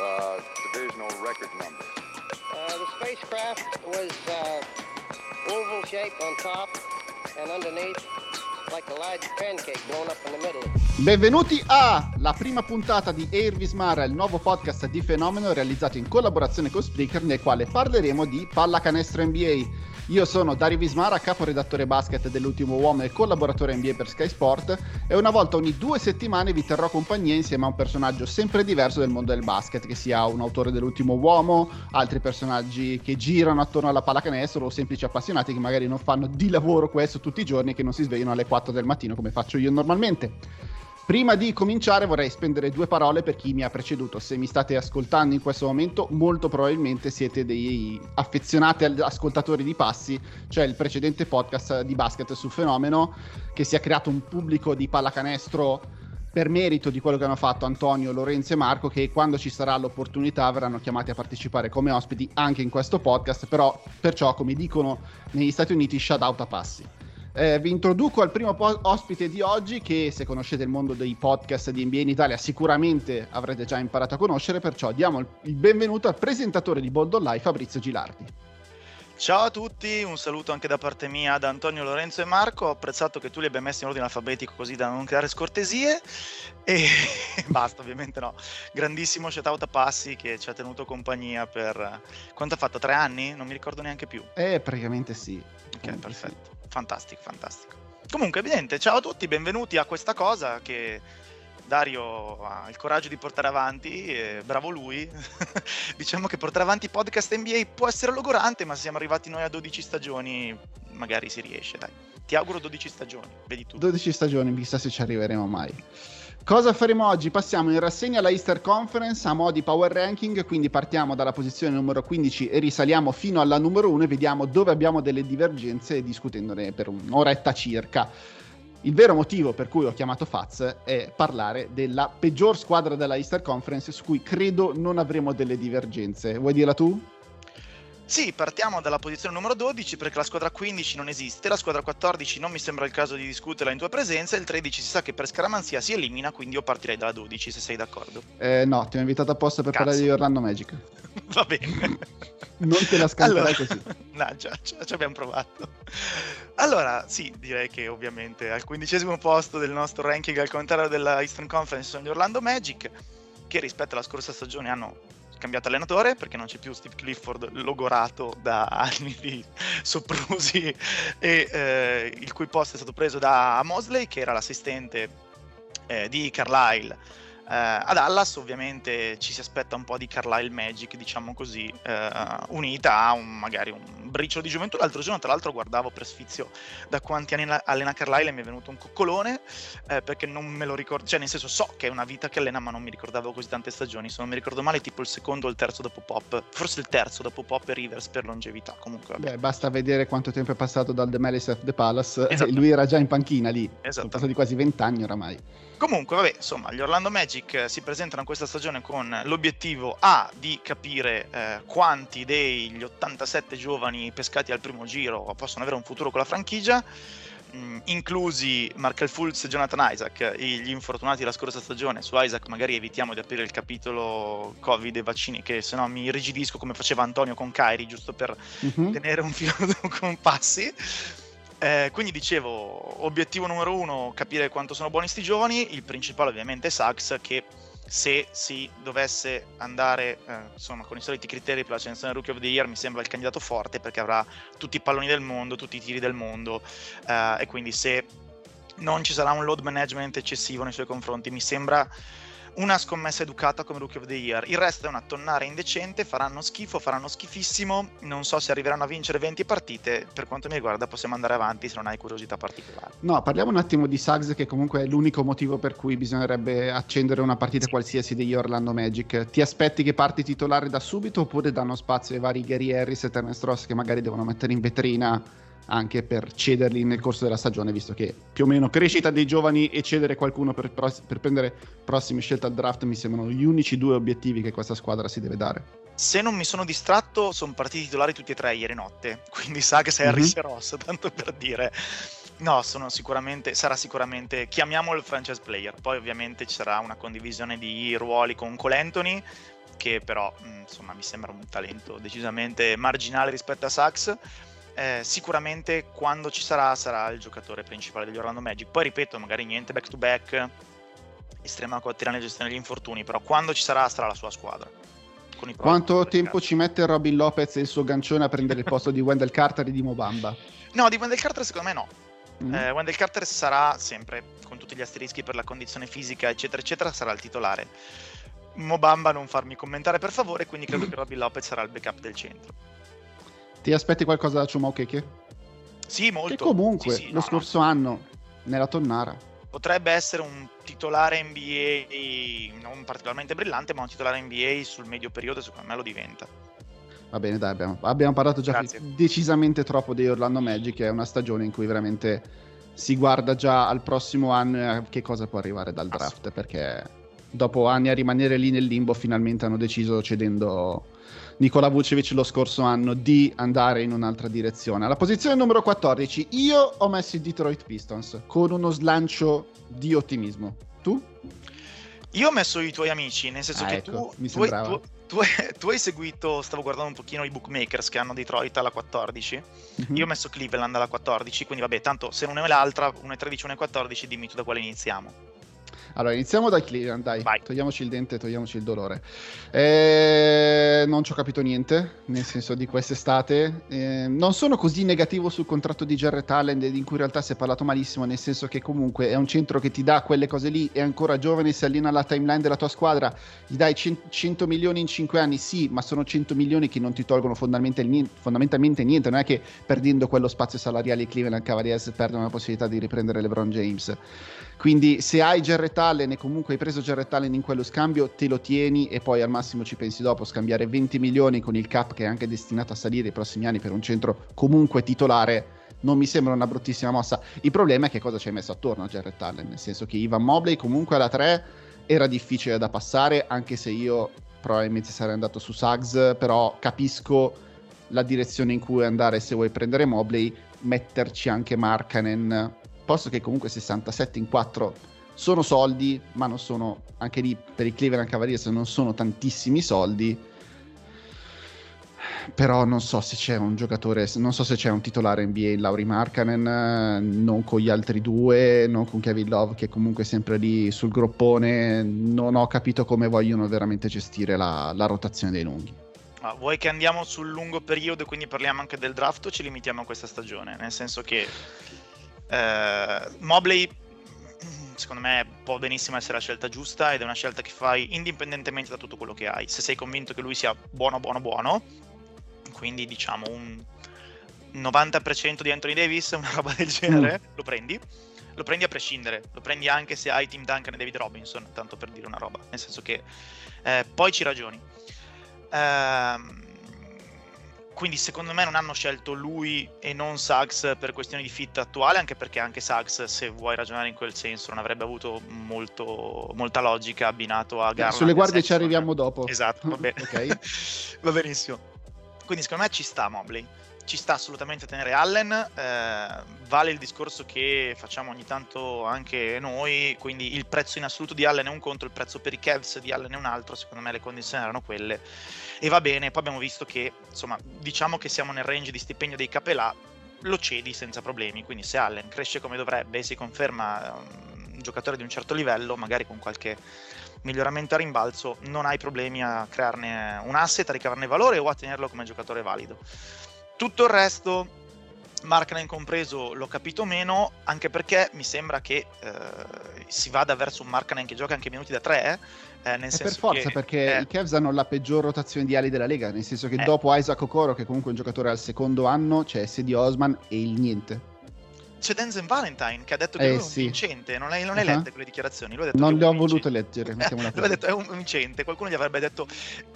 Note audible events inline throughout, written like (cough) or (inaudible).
uh, divisional record number? Uh, the spacecraft was uh, oval shaped on top and underneath like a large pancake blown up in the middle. Benvenuti a la prima puntata di Air Vismara, il nuovo podcast di Fenomeno realizzato in collaborazione con Spreaker nel quale parleremo di pallacanestro NBA. Io sono Dario Vismara, caporedattore basket dell'ultimo uomo e collaboratore NBA per Sky Sport e una volta ogni due settimane vi terrò compagnia insieme a un personaggio sempre diverso del mondo del basket, che sia un autore dell'ultimo uomo, altri personaggi che girano attorno alla pallacanestro o semplici appassionati che magari non fanno di lavoro questo tutti i giorni e che non si svegliano alle 4 del mattino come faccio io normalmente. Prima di cominciare vorrei spendere due parole per chi mi ha preceduto. Se mi state ascoltando in questo momento, molto probabilmente siete dei affezionati ascoltatori di Passi, cioè il precedente podcast di basket sul fenomeno, che si è creato un pubblico di pallacanestro per merito di quello che hanno fatto Antonio, Lorenzo e Marco, che quando ci sarà l'opportunità verranno chiamati a partecipare come ospiti anche in questo podcast, però perciò, come dicono negli Stati Uniti, shout out a Passi. Eh, vi introduco al primo po- ospite di oggi che se conoscete il mondo dei podcast di NBA in Italia sicuramente avrete già imparato a conoscere, perciò diamo il benvenuto al presentatore di Bold Online Fabrizio Gilardi. Ciao a tutti, un saluto anche da parte mia da Antonio Lorenzo e Marco. Ho apprezzato che tu li abbia messi in ordine alfabetico così da non creare scortesie. E (laughs) basta, ovviamente no. Grandissimo shout out a Passi che ci ha tenuto compagnia per quanto ha fatto? Tre anni? Non mi ricordo neanche più. Eh, praticamente sì. Ok, perfetto. Sì fantastico, fantastico. Comunque, evidente, ciao a tutti, benvenuti a questa cosa che Dario ha il coraggio di portare avanti, eh, bravo lui. (laughs) diciamo che portare avanti podcast NBA può essere logorante, ma siamo arrivati noi a 12 stagioni, magari si riesce, dai. Ti auguro 12 stagioni, vedi tu. 12 stagioni, chissà se ci arriveremo mai. Cosa faremo oggi? Passiamo in rassegna alla Easter Conference a mo' di power ranking, quindi partiamo dalla posizione numero 15 e risaliamo fino alla numero 1 e vediamo dove abbiamo delle divergenze discutendone per un'oretta circa. Il vero motivo per cui ho chiamato Faz è parlare della peggior squadra della Easter Conference su cui credo non avremo delle divergenze. Vuoi dirla tu? Sì, partiamo dalla posizione numero 12 perché la squadra 15 non esiste, la squadra 14 non mi sembra il caso di discuterla in tua presenza il 13 si sa che per scaramanzia si elimina, quindi io partirei dalla 12 se sei d'accordo. Eh, no, ti ho invitato apposta per Cazzo. parlare di Orlando Magic. (laughs) Va bene. non te la scanterai allora, così. (laughs) No, già, già, ci abbiamo provato. Allora, sì, direi che ovviamente al quindicesimo posto del nostro ranking al contrario della Eastern Conference sono gli Orlando Magic, che rispetto alla scorsa stagione hanno cambiato allenatore perché non c'è più Steve Clifford logorato da (laughs) anni di soprusi e eh, il cui posto è stato preso da Mosley che era l'assistente eh, di Carlisle a Dallas ovviamente ci si aspetta un po' di Carlisle Magic, diciamo così, eh, unita a un, magari un briciolo di gioventù. L'altro giorno, tra l'altro, guardavo per sfizio da quanti anni allena Carlisle e mi è venuto un coccolone eh, perché non me lo ricordo, cioè nel senso so che è una vita che allena, ma non mi ricordavo così tante stagioni. Se non mi ricordo male, tipo il secondo o il terzo dopo Pop, forse il terzo dopo Pop e Rivers per longevità. Comunque, Beh, basta vedere quanto tempo è passato dal The Malice of the Palace. Esatto. Lui era già in panchina lì. Esatto. Sono passati quasi vent'anni oramai. Comunque, vabbè, insomma, gli Orlando Magic si presentano questa stagione con l'obiettivo A di capire eh, quanti degli 87 giovani pescati al primo giro possono avere un futuro con la franchigia, mh, mm, inclusi Markel Fultz e Jonathan Isaac, gli infortunati della scorsa stagione. Su Isaac magari evitiamo di aprire il capitolo Covid e vaccini, che se no mi irrigidisco come faceva Antonio con Kairi, giusto per uh-huh. tenere un filo (laughs) con passi. Eh, quindi dicevo, obiettivo numero uno, capire quanto sono buoni sti giovani, il principale ovviamente è Sachs che se si dovesse andare eh, insomma con i soliti criteri per la selezione Rookie of the Year mi sembra il candidato forte perché avrà tutti i palloni del mondo, tutti i tiri del mondo. Eh, e quindi se non ci sarà un load management eccessivo nei suoi confronti mi sembra una scommessa educata come Rookie of the Year. Il resto è una tonnara indecente, faranno schifo, faranno schifissimo. Non so se arriveranno a vincere 20 partite. Per quanto mi riguarda, possiamo andare avanti se non hai curiosità particolari. No, parliamo un attimo di Suggs, che comunque è l'unico motivo per cui bisognerebbe accendere una partita qualsiasi degli Orlando Magic. Ti aspetti che parti titolare da subito oppure danno spazio ai vari Gary Harris e Terence Ross che magari devono mettere in vetrina? Anche per cederli nel corso della stagione, visto che più o meno crescita dei giovani e cedere qualcuno per, per prendere prossime scelte al draft mi sembrano gli unici due obiettivi che questa squadra si deve dare. Se non mi sono distratto, sono partiti titolari tutti e tre ieri notte, (laughs) quindi sa che sei a mm-hmm. Ross, tanto per dire. No, sono sicuramente, sarà sicuramente, chiamiamolo il franchise player, poi ovviamente ci sarà una condivisione di ruoli con Cole Anthony, che però mh, insomma mi sembra un talento decisamente marginale rispetto a Sachs. Eh, sicuramente quando ci sarà sarà il giocatore principale degli Orlando Magic. Poi ripeto, magari niente back to back, estrema coattina nella gestione degli infortuni, però quando ci sarà sarà la sua squadra. Quanto tempo ci mette Robin Lopez e il suo gancione a prendere il posto di Wendell Carter e di Mobamba? No, di Wendell Carter secondo me no. Mm? Eh, Wendell Carter sarà sempre, con tutti gli asterischi per la condizione fisica, eccetera, eccetera, sarà il titolare. Mobamba non farmi commentare per favore, quindi credo (laughs) che Robin Lopez sarà il backup del centro. Ti aspetti qualcosa da Chumau Keke? Sì, molto. Che comunque Sì, sì, lo no, no. scorso anno nella tonnara. Potrebbe essere un titolare NBA non particolarmente brillante, ma un titolare NBA sul medio periodo secondo me lo diventa. Va bene, dai, abbiamo, abbiamo parlato già decisamente troppo di Orlando Magic. È una stagione in cui veramente si guarda già al prossimo anno e a che cosa può arrivare dal draft. Perché dopo anni a rimanere lì nel limbo, finalmente hanno deciso, cedendo Nikola Vucevic lo scorso anno, di andare in un'altra direzione. Alla posizione numero 14, io ho messo i Detroit Pistons con uno slancio di ottimismo. Tu? Io ho messo i tuoi amici, nel senso Ah, che ecco, tu, tu, tu- tu (laughs) tu hai seguito, stavo guardando un pochino i bookmakers che hanno Detroit alla 14. Mhm. Io ho messo Cleveland alla 14, quindi vabbè, tanto se non è l'altra, una è 13, una è 14, dimmi tu da quale iniziamo. Allora, iniziamo dai Cleveland, dai. Vai. Togliamoci il dente, togliamoci il dolore. Eh, non ci ho capito niente, nel senso di quest'estate. Eh, non sono così negativo sul contratto di Jarrett Allen, in cui in realtà si è parlato malissimo, nel senso che comunque è un centro che ti dà quelle cose lì, è ancora giovane, si allena alla timeline della tua squadra, gli dai cen- 100 milioni in 5 anni, sì, ma sono 100 milioni che non ti tolgono fondamentalmente niente, non è che perdendo quello spazio salariale i Cleveland Cavaliers perdono la possibilità di riprendere LeBron James. Quindi se hai Jarrett Allen e comunque hai preso Jarrett Allen in quello scambio, te lo tieni e poi al massimo ci pensi dopo. Scambiare 20 milioni con il cap che è anche destinato a salire i prossimi anni per un centro comunque titolare non mi sembra una bruttissima mossa. Il problema è che cosa ci hai messo attorno a Jarrett Allen, nel senso che Ivan Mobley comunque alla 3 era difficile da passare, anche se io probabilmente sarei andato su Suggs, però capisco la direzione in cui andare se vuoi prendere Mobley, metterci anche Markanen, posto che comunque 67 in 4 sono soldi, ma non sono anche lì per i Cleveland Cavaliers non sono tantissimi soldi. Però non so se c'è un giocatore, non so se c'è un titolare NBA in Lauri Markkanen, eh, non con gli altri due, non con Kevin Love che è comunque sempre lì sul groppone, non ho capito come vogliono veramente gestire la, la rotazione dei lunghi. Ma vuoi che andiamo sul lungo periodo e quindi parliamo anche del draft o ci limitiamo a questa stagione? Nel senso che eh, Mobley secondo me può benissimo essere la scelta giusta ed è una scelta che fai indipendentemente da tutto quello che hai. Se sei convinto che lui sia buono, buono, buono, quindi diciamo un 90% di Anthony Davis, una roba del genere, lo prendi. Lo prendi a prescindere, lo prendi anche se hai Tim Duncan e David Robinson, tanto per dire una roba. Nel senso che eh, poi ci ragioni. Ehm, quindi secondo me non hanno scelto lui e non Suggs per questioni di fit attuale, anche perché anche Suggs, se vuoi ragionare in quel senso, non avrebbe avuto molto- molta logica abbinato a Garland. Sulle guardie ci arriviamo dopo. Esatto, va (laughs) bene. Ok. (laughs) va benissimo. Quindi secondo me ci sta Mobley. Ci sta assolutamente tenere Allen. eh, vale il discorso che facciamo ogni tanto anche noi. Quindi il prezzo in assoluto di Allen è un conto, il prezzo per i Cavs di Allen è un altro. Secondo me le condizioni erano quelle. E va bene. Poi abbiamo visto che, insomma, diciamo che siamo nel range di stipendio dei capelà. Lo cedi senza problemi. Quindi se Allen cresce come dovrebbe e si conferma um, un giocatore di un certo livello, magari con qualche miglioramento a rimbalzo, non hai problemi a crearne un asset, a ricavarne valore o a tenerlo come giocatore valido. Tutto il resto, Markkanen compreso, l'ho capito meno, anche perché mi sembra che eh, si vada verso un Markkanen che gioca anche minuti da tre, eh, nel E per senso forza, che, perché eh, i Cavs hanno la peggior rotazione di ali della Lega, nel senso che Eh. dopo Isaac Okoro, che comunque è un giocatore al secondo anno, c'è Sedi Osman e il niente. c'è Denzel Valentine che ha detto che Eh, lui è un sì. vincente, non hai, non hai Uh-huh. lette quelle dichiarazioni, lui ha detto Non le ho un volute vincente. leggere, (laughs) lui ha detto è un vincente, qualcuno gli avrebbe detto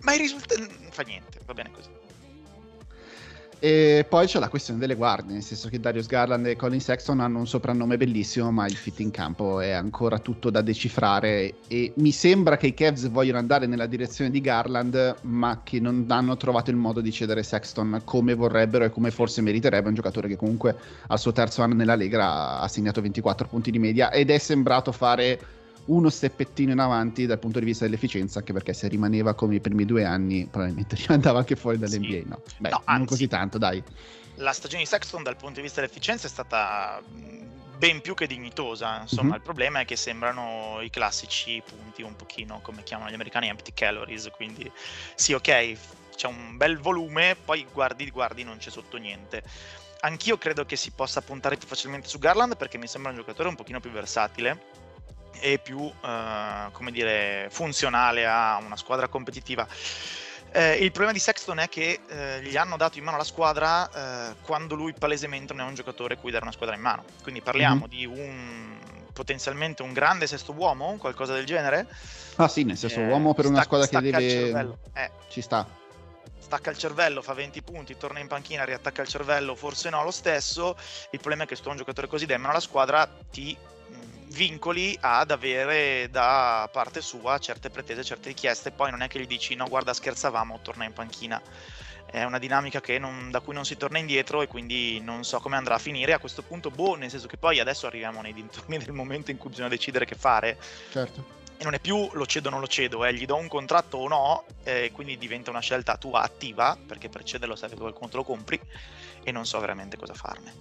ma i risultati... fa niente, va bene così. E poi c'è la questione delle guardie, nel senso che Darius Garland e Colin Sexton hanno un soprannome bellissimo, ma il fit in campo è ancora tutto da decifrare. E mi sembra che i Cavs vogliono andare nella direzione di Garland, ma che non hanno trovato il modo di cedere Sexton come vorrebbero e come forse meriterebbe. Un giocatore che comunque al suo terzo anno nella Lega ha segnato 24 punti di media ed è sembrato fare uno steppettino in avanti dal punto di vista dell'efficienza, anche perché se rimaneva come i primi due anni, probabilmente (laughs) rimandava anche fuori dall'NBA. Sì. No, Beh, no, non così tanto, dai. La stagione di Sexton dal punto di vista dell'efficienza è stata ben più che dignitosa. Insomma, mm-hmm. il problema è che sembrano i classici punti un pochino come chiamano gli americani empty calories. Quindi, sì, ok, c'è un bel volume, poi guardi, guardi, non c'è sotto niente. Anch'io credo che si possa puntare più facilmente su Garland perché mi sembra un giocatore un pochino più versatile e più eh, come dire, funzionale a una squadra competitiva. Eh, il problema di Sexton è che eh, gli hanno dato in mano la squadra eh, quando lui palesemente non è un giocatore cui dare una squadra in mano. Quindi parliamo mm-hmm. di un potenzialmente un grande sesto uomo, qualcosa del genere. Ah sì, nel sesto uomo per una squadra che deve... Eh, Ci sta. Stacca il cervello, fa 20 punti, torna in panchina, riattacca il cervello, forse no lo stesso. Il problema è che se tu un giocatore così in mano la squadra ti vincoli ad avere da parte sua certe pretese, certe richieste, poi non è che gli dici no guarda scherzavamo, torna in panchina. È una dinamica non, da cui non si torna indietro e quindi non so come andrà a finire. A questo punto, boh, nel senso che poi adesso arriviamo nei dintorni del momento in cui bisogna decidere che fare. Certo. E non è più lo cedo o non lo cedo, eh, gli do un contratto o no, e eh, quindi diventa una scelta tua attiva, perché per cederlo serve che qualcuno te lo compri, e non so veramente cosa farne.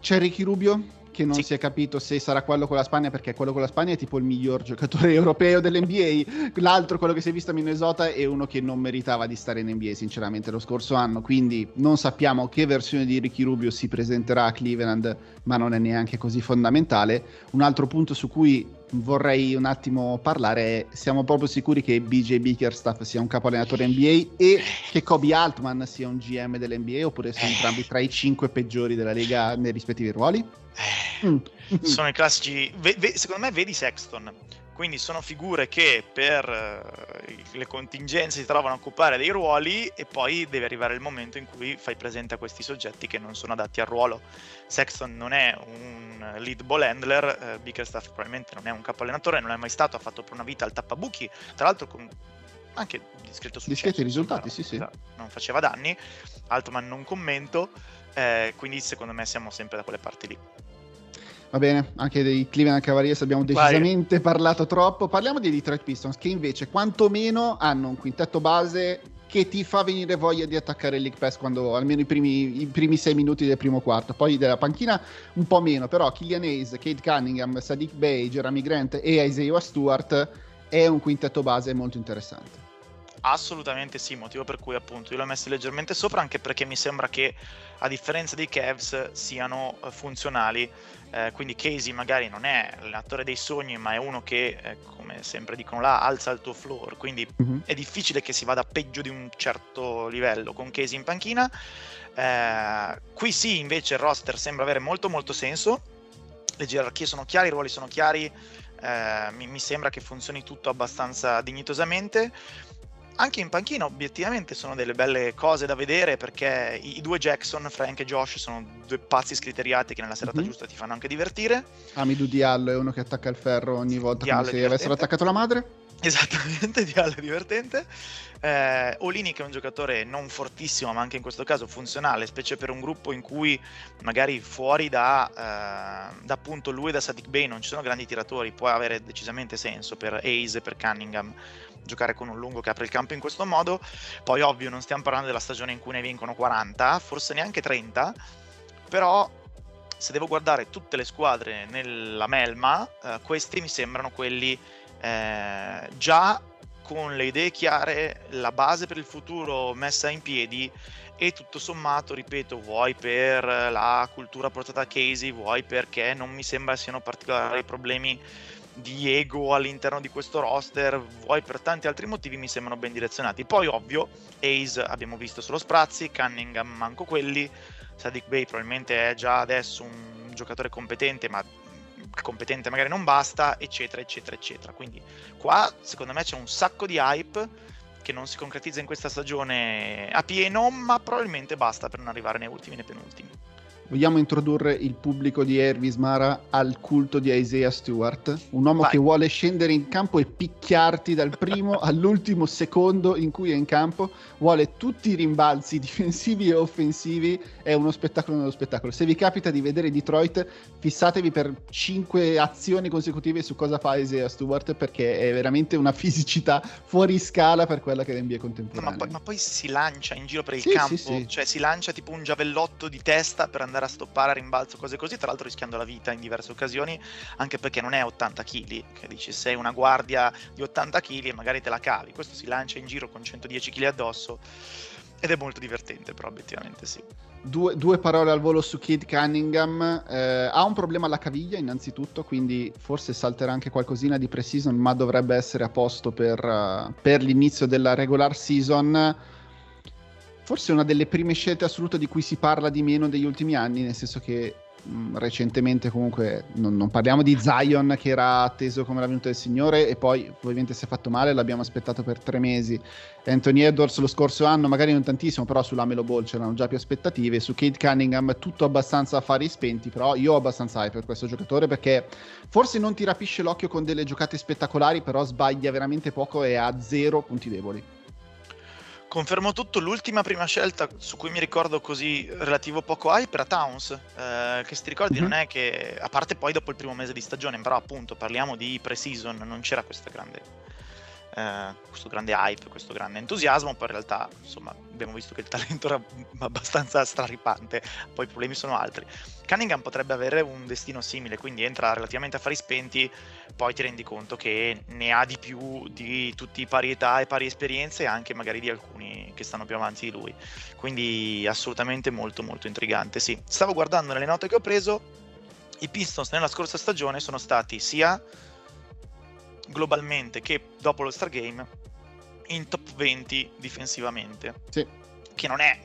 C'è Ricky Rubio che non sì. si è capito se sarà quello con la Spagna, perché quello con la Spagna è tipo il miglior giocatore (laughs) europeo dell'NBA. L'altro, quello che si è visto a Minnesota, è uno che non meritava di stare in NBA, sinceramente, lo scorso anno. Quindi non sappiamo che versione di Ricky Rubio si presenterà a Cleveland, ma non è neanche così fondamentale. Un altro punto su cui vorrei un attimo parlare siamo proprio sicuri che BJ Bickerstaff sia un capo allenatore NBA e che Kobe Altman sia un GM dell'NBA oppure sono entrambi tra i cinque peggiori della Lega nei rispettivi ruoli? Mm. sono i classici. Ve, ve, secondo me, vedi Sexton. Quindi sono figure che per uh, le contingenze si trovano a occupare dei ruoli e poi deve arrivare il momento in cui fai presente a questi soggetti che non sono adatti al ruolo. Sexton non è un lead ball handler, uh, Bickerstaff probabilmente non è un capo allenatore, non è mai stato, ha fatto per una vita al tappabuchi, tra l'altro con anche discreto successo. Discreti risultati, sì, sì. Non faceva danni, Altman non commento, eh, quindi secondo me siamo sempre da quelle parti lì. Va bene, anche dei Cleveland Cavaliers abbiamo decisamente Vai. parlato troppo. Parliamo dei Detroit Pistons, che invece quantomeno hanno un quintetto base che ti fa venire voglia di attaccare il League Pass quando almeno i primi, i primi sei minuti del primo quarto. Poi della panchina un po' meno, però Killian Hayes, Kate Cunningham, Sadiq Bey, Jeremy Grant e Isaiah Stewart è un quintetto base molto interessante. Assolutamente sì, motivo per cui appunto io l'ho messo leggermente sopra anche perché mi sembra che a differenza dei Cavs siano uh, funzionali, eh, quindi Casey magari non è l'allenatore dei sogni ma è uno che eh, come sempre dicono là alza il tuo floor, quindi mm-hmm. è difficile che si vada peggio di un certo livello con Casey in panchina. Eh, qui sì invece il roster sembra avere molto molto senso, le gerarchie sono chiare, i ruoli sono chiari, eh, mi, mi sembra che funzioni tutto abbastanza dignitosamente anche in panchina obiettivamente sono delle belle cose da vedere perché i, due Jackson, Frank e Josh, sono due pazzi scriteriati che nella serata mm-hmm. giusta ti fanno anche divertire. Amidu Diallo è uno che attacca il ferro ogni volta Diallo come se avessero attaccato la madre. (laughs) Esattamente, Diallo è divertente. Eh, Olini che è un giocatore non fortissimo ma anche in questo caso funzionale, specie per un gruppo in cui magari fuori da, eh, da appunto lui e da Sadik Bay non ci sono grandi tiratori, può avere decisamente senso per Ace e per Cunningham giocare con un lungo che apre il campo in questo modo. Poi ovvio non stiamo parlando della stagione in cui ne vincono 40, forse neanche 30, però se devo guardare tutte le squadre nella melma, eh, questi mi sembrano quelli eh, già con le idee chiare, la base per il futuro messa in piedi e tutto sommato, ripeto, vuoi per la cultura portata a Casey, vuoi perché non mi sembra siano particolari problemi di ego all'interno di questo roster, vuoi per tanti altri motivi mi sembrano ben direzionati. Poi ovvio, Ace abbiamo visto solo sprazzi, Cunningham manco quelli, Sadiq Bay probabilmente è già adesso un giocatore competente, ma competente magari non basta, eccetera, eccetera, eccetera. Quindi qua secondo me c'è un sacco di hype che non si concretizza in questa stagione a pieno, ma probabilmente basta per non arrivare nei ultimi né penultimi. Vogliamo introdurre il pubblico di Ervis Mara al culto di Isaiah Stewart, un uomo Vai. che vuole scendere in campo e picchiarti dal primo (laughs) all'ultimo secondo in cui è in campo, vuole tutti i rimbalzi difensivi e offensivi, è uno spettacolo nello spettacolo. Se vi capita di vedere Detroit, fissatevi per 5 azioni consecutive su cosa fa Isaiah Stewart perché è veramente una fisicità fuori scala per quella che è l'NBA No, contemporanea. ma, poi, ma poi si lancia in giro per il Sì, campo, sì, sì. cioè si lancia tipo un giavellotto di testa per andare a stoppare a rimbalzo, cose così, tra l'altro rischiando la vita in diverse occasioni, anche perché non è 80 kg, che dici sei una guardia di 80 kg e magari te la cavi, questo si lancia in giro con 110 kg addosso ed è molto divertente, però obiettivamente sì. Due, due parole al volo su Kid Cunningham. Eh, ha un problema alla caviglia, innanzitutto, quindi forse salterà anche qualcosina di pre-season, ma dovrebbe essere a posto per, eh, per l'inizio della regular season. Forse una delle prime scelte assolute di cui si parla di meno degli ultimi anni, nel senso che mh, recentemente comunque non, non parliamo di Zion che era atteso come la venuta del Signore e poi ovviamente si è fatto male, l'abbiamo aspettato per tre mesi. Anthony Edwards lo scorso anno, magari non tantissimo, però sulla Melo Ball c'erano già più aspettative. Su Kate Cunningham tutto abbastanza affari spenti, però io ho abbastanza hype per questo giocatore perché forse non ti rapisce l'occhio con delle giocate spettacolari, però sbaglia veramente poco e ha zero punti deboli. Confermo tutto, l'ultima prima scelta su cui mi ricordo così relativo poco hype era Towns, eh, che se ti ricordi Mhm. non è che, a parte poi dopo il primo mese di stagione, però appunto parliamo di pre-season, non c'era questa grande, eh, questo grande hype, questo grande entusiasmo, poi in realtà insomma abbiamo visto che il talento era (laughs) abbastanza straripante, poi i problemi sono altri. Cunningham potrebbe avere un destino simile, quindi entra relativamente a fari spenti, poi ti rendi conto che ne ha di più di tutti i pari età e pari esperienze e anche magari di alcuni che stanno più avanti di lui. Quindi assolutamente molto molto intrigante. Sì, stavo guardando nelle note che ho preso, i Pistons nella scorsa stagione sono stati sia globalmente che dopo lo Star Game in top 20 difensivamente, Sì. che non è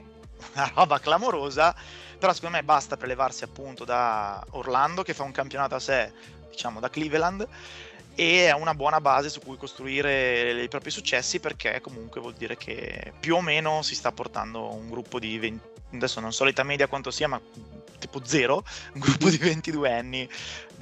una roba clamorosa, però secondo me basta per levarsi appunto da Orlando che fa un campionato a sé, diciamo da Cleveland e è una buona base su cui costruire i propri successi perché comunque vuol dire che più o meno si sta portando un gruppo di 20, adesso non so l'età media quanto sia, ma tipo zero, un gruppo di 22 anni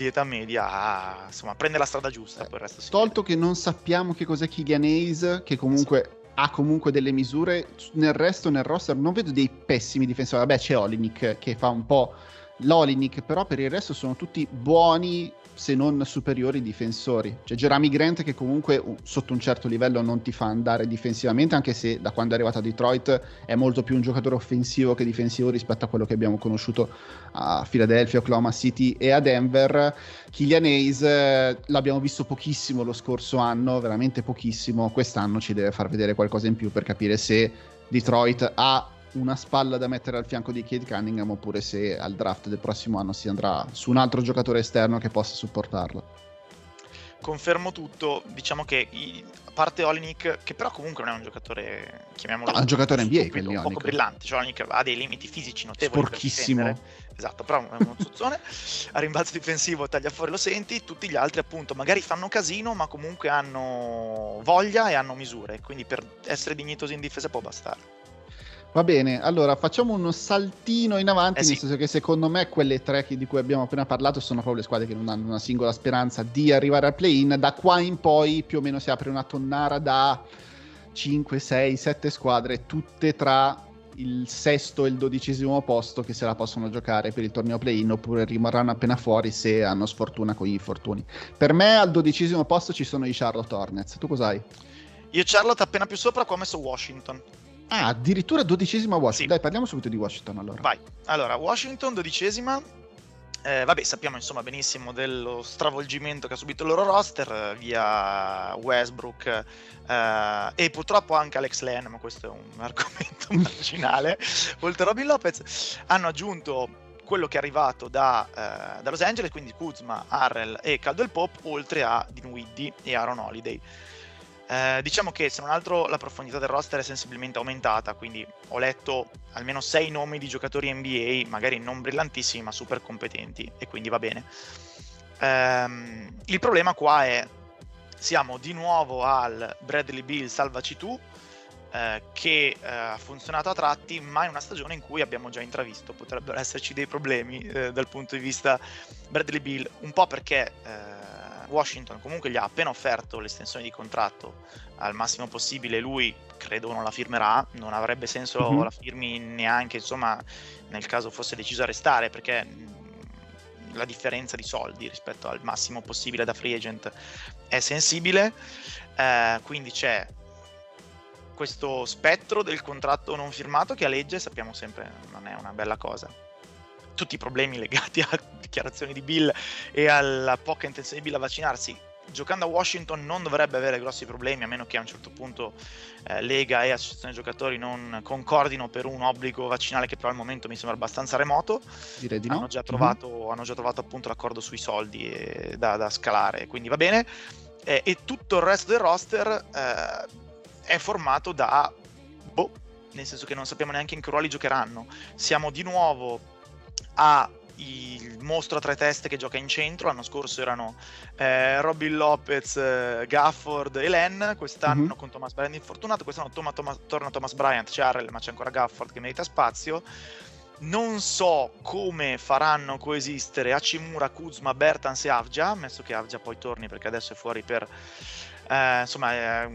di età media a insomma prende la strada giusta, si Tolto che non sappiamo che cos'è Killian Hayes, che comunque ha comunque delle misure, nel resto nel roster non vedo dei pessimi difensori. Vabbè, c'è Olinik che fa un po' l'Olinik, però per il resto sono tutti buoni se non superiori difensori. C'è Jeremy Grant che comunque sotto un certo livello non ti fa andare difensivamente, anche se da quando è arrivato a Detroit è molto più un giocatore offensivo che difensivo rispetto a quello che abbiamo conosciuto a Philadelphia, Oklahoma City e a Denver. Killian Hayes eh, l'abbiamo visto pochissimo lo scorso anno, veramente pochissimo. Quest'anno ci deve far vedere qualcosa in più per capire se Detroit ha una spalla da mettere al fianco di Kate Cunningham oppure se al draft del prossimo anno si andrà su un altro giocatore esterno che possa supportarlo. confermo tutto, diciamo che a parte Olinik, che però comunque non è un giocatore, chiamiamolo No, è un giocatore NBA, stupido, quelli poco brillante, cioè Olinik ha dei limiti fisici notevoli Sporchissimo. Esatto, però è uno zuzzone, (laughs) a rimbalzo difensivo taglia fuori lo senti, tutti gli altri appunto magari fanno casino ma comunque hanno voglia e hanno misure, quindi per essere dignitosi in difesa può bastare. Va bene, allora facciamo uno saltino in avanti, Eh sì. nel senso che secondo me quelle tre di cui abbiamo appena parlato sono proprio le squadre che non hanno una singola speranza di arrivare al play-in. Da qua in poi più o meno si apre una tonnara da 5, 6, 7 squadre, tutte tra il sesto e il dodicesimo posto che se la possono giocare per il torneo play-in oppure rimarranno appena fuori se hanno sfortuna con gli infortuni. Per me al dodicesimo posto ci sono i Charlotte Hornets. Tu cos'hai? Io Charlotte appena più sopra qua ho messo Washington. Ah, addirittura dodicesima Washington. Sì. Dai, parliamo subito di Washington allora. Vai. Allora, Washington, dodicesima. Eh, vabbè, sappiamo insomma benissimo dello stravolgimento che ha subito il loro roster eh, via Westbrook eh, e purtroppo anche Alex Len, ma questo è un (laughs) argomento marginale. (laughs) Oltre a Robin Lopez, hanno aggiunto quello che è arrivato da, eh, da Los Angeles, quindi Kuzma, Harrell e Caldwell Pop, oltre a Dinwiddie e Aaron Holiday. Eh, diciamo che se non altro la profondità del roster è sensibilmente aumentata, quindi ho letto almeno sei nomi di giocatori NBA, magari non brillantissimi ma super competenti e quindi va bene. Ehm, il problema qua è siamo di nuovo al Bradley Bill salvaci tu, eh, che eh, ha funzionato a tratti, ma in una stagione in cui abbiamo già intravisto potrebbero esserci dei problemi eh, dal punto di vista Bradley Bill, un po' perché eh, Washington comunque gli ha appena offerto l'estensione di contratto al massimo possibile, lui credo non la firmerà, non avrebbe senso mm-hmm. la firmi neanche, insomma, nel caso fosse deciso a restare, perché la differenza di soldi rispetto al massimo possibile da free agent è sensibile, eh, quindi c'è questo spettro del contratto non firmato che a legge sappiamo sempre non è una bella cosa. Tutti i problemi legati alla dichiarazione di Bill e alla poca intenzione di Bill a vaccinarsi giocando a Washington non dovrebbe avere grossi problemi a meno che a un certo punto eh, Lega e Associazione Giocatori non concordino per un obbligo vaccinale che però al momento mi sembra abbastanza remoto. Direi di no. Hanno già trovato, mm-hmm. hanno già trovato appunto l'accordo sui soldi e, da, da, scalare, quindi va bene. Eh, e tutto il resto del roster eh, è formato da... Boh, nel senso che non sappiamo neanche in che ruoli giocheranno. Siamo di nuovo a il mostro a tre teste che gioca in centro. L'anno scorso erano eh, Robin Lopez, eh, Gafford e Len. Quest'anno mm-hmm. con Thomas Bryant infortunato. Quest'anno Toma, Toma, torna Thomas Bryant, c'è Harrell, ma c'è ancora Gafford che merita spazio. Non so come faranno coesistere Hachimura, Kuzma, Bertans e Avgia, ammesso che Avgia poi torni perché adesso è fuori per... Eh, insomma,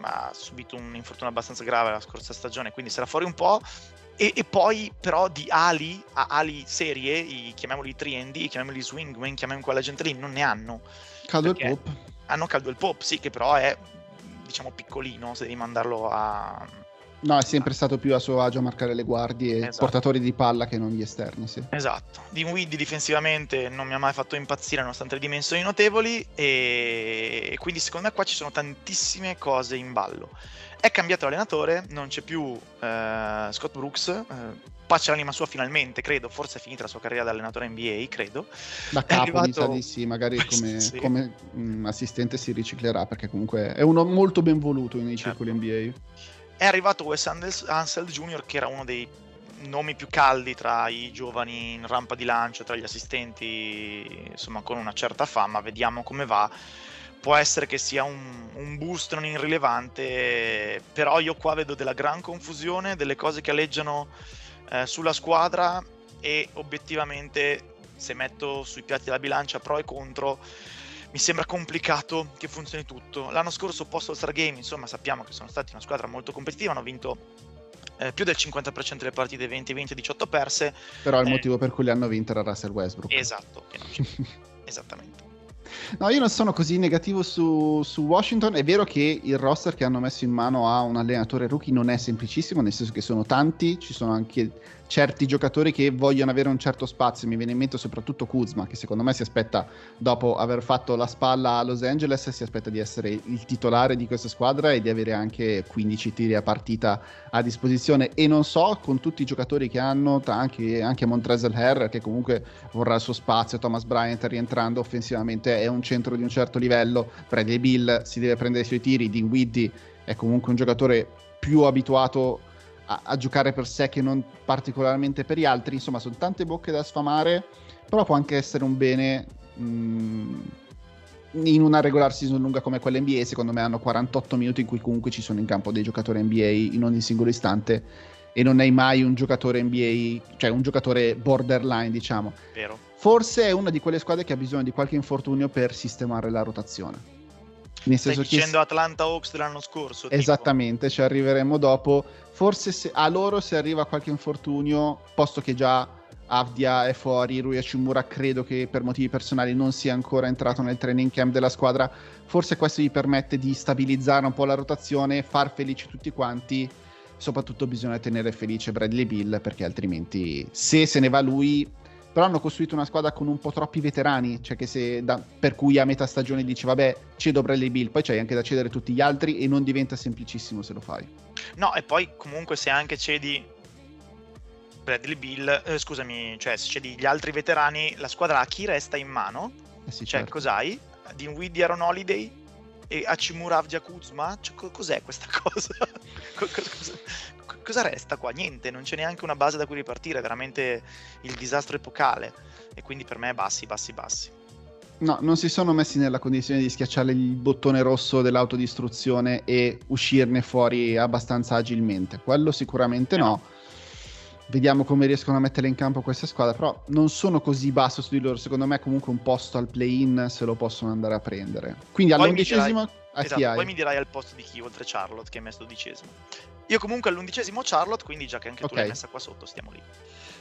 ha subito un infortunio abbastanza grave la scorsa stagione, quindi sarà fuori un po'. E, e, poi però di ali a ali serie, i, chiamiamoli triendi, chiamiamoli swingman, chiamiamoli quella gente lì, non ne hanno. Caldo il pop. Hanno caldo il pop, sì, che però è diciamo piccolino se devi mandarlo a... No, è sempre stato più a suo agio a marcare le guardie esatto. portatori di palla che non gli esterni, sì. Esatto. Dinwiddie difensivamente non mi ha mai fatto impazzire nonostante le dimensioni notevoli e... e quindi secondo me qua ci sono tantissime cose in ballo. È cambiato l'allenatore, non c'è più eh, Scott Brooks, eh, pace l'anima sua finalmente, credo, forse è finita la sua carriera da allenatore NBA, credo. Da capo arrivato... mi sa di sì, magari come, (laughs) sì. come mh, mm, assistente si riciclerà perché comunque è uno molto ben voluto nei certo. circoli NBA. È arrivato Wes Anseld Jr. che era uno dei nomi più caldi tra i giovani in rampa di lancio, tra gli assistenti, insomma con una certa fama, vediamo come va può essere che sia un, un, boost non irrilevante, però io qua vedo della gran confusione, delle cose che alleggiano eh, sulla squadra e obiettivamente se metto sui piatti la bilancia pro e contro mi sembra complicato che funzioni tutto. L'anno scorso post All Star Game, insomma, sappiamo che sono stati una squadra molto competitiva, hanno vinto eh, più del 50% delle partite 20-20 18 perse. Però il eh, motivo per cui le hanno vinte era Russell Westbrook. Esatto, che non c'è. (laughs) Esattamente. No, io non sono così negativo su, su, Washington. È vero che il roster che hanno messo in mano a un allenatore rookie non è semplicissimo, nel senso che sono tanti, ci sono anche certi giocatori che vogliono avere un certo spazio. Mi viene in mente soprattutto Kuzma, che secondo me si aspetta, dopo aver fatto la spalla a Los Angeles, si aspetta di essere il titolare di questa squadra e di avere anche 15 tiri a partita a disposizione. E non so, con tutti i giocatori che hanno, anche, anche Montrezl Herr, che comunque vorrà il suo spazio, Thomas Bryant rientrando offensivamente è un centro di un certo livello, Bradley Bill si deve prendere i suoi tiri, Dinwiddie è comunque un giocatore più abituato a, a, giocare per sé che non particolarmente per gli altri. Insomma, sono tante bocche da sfamare, però può anche essere un bene mh, mm, in una regular season lunga come quella NBA. Secondo me hanno 48 minuti in cui comunque ci sono in campo dei giocatori NBA in ogni singolo istante e non hai mai un giocatore NBA, cioè un giocatore borderline, diciamo. Vero. Forse è una di quelle squadre che ha bisogno di qualche infortunio per sistemare la rotazione. Nel Stai dicendo che... Atlanta Hawks dell'anno scorso. Esattamente, tipo. ci arriveremo dopo. Forse se... a loro se arriva qualche infortunio, posto che già Avdia è fuori, Rui Hachimura credo che per motivi personali non sia ancora entrato nel training camp della squadra, forse questo gli permette di stabilizzare un po' la rotazione, far felici tutti quanti. Soprattutto bisogna tenere felice Bradley Bill perché altrimenti se se ne va lui però hanno costruito una squadra con un po' troppi veterani, cioè che se da, per cui a metà stagione dici vabbè cedo Bradley Bill, poi c'hai anche da cedere tutti gli altri e non diventa semplicissimo se lo fai. No, e poi comunque se anche cedi Bradley Bill, eh, scusami, cioè se cedi gli altri veterani, la squadra a chi resta in mano? Eh sì, cioè certo. cos'hai? Dinwiddie, Aaron Holiday e Hachimura Avdia Kuzma? Cioè, cos'è questa (laughs) cosa? cosa? resta qua? Niente, non c'è neanche una base da cui ripartire, è veramente il disastro epocale. E quindi per me bassi, bassi, bassi. No, non si sono messi nella condizione di schiacciare il bottone rosso dell'autodistruzione e uscirne fuori abbastanza agilmente. Quello sicuramente no. Vediamo come riescono a mettere in campo questa squadra, però non sono così basso su di loro. Secondo me comunque un posto al play-in se lo possono andare a prendere. Quindi dirai- a chi esatto, hai? poi mi dirai al posto di chi oltre Charlotte che è messo dodicesimo. Io comunque all'undicesimo Charlotte, quindi già che anche Ok. tu l'hai messa qua sotto, stiamo lì.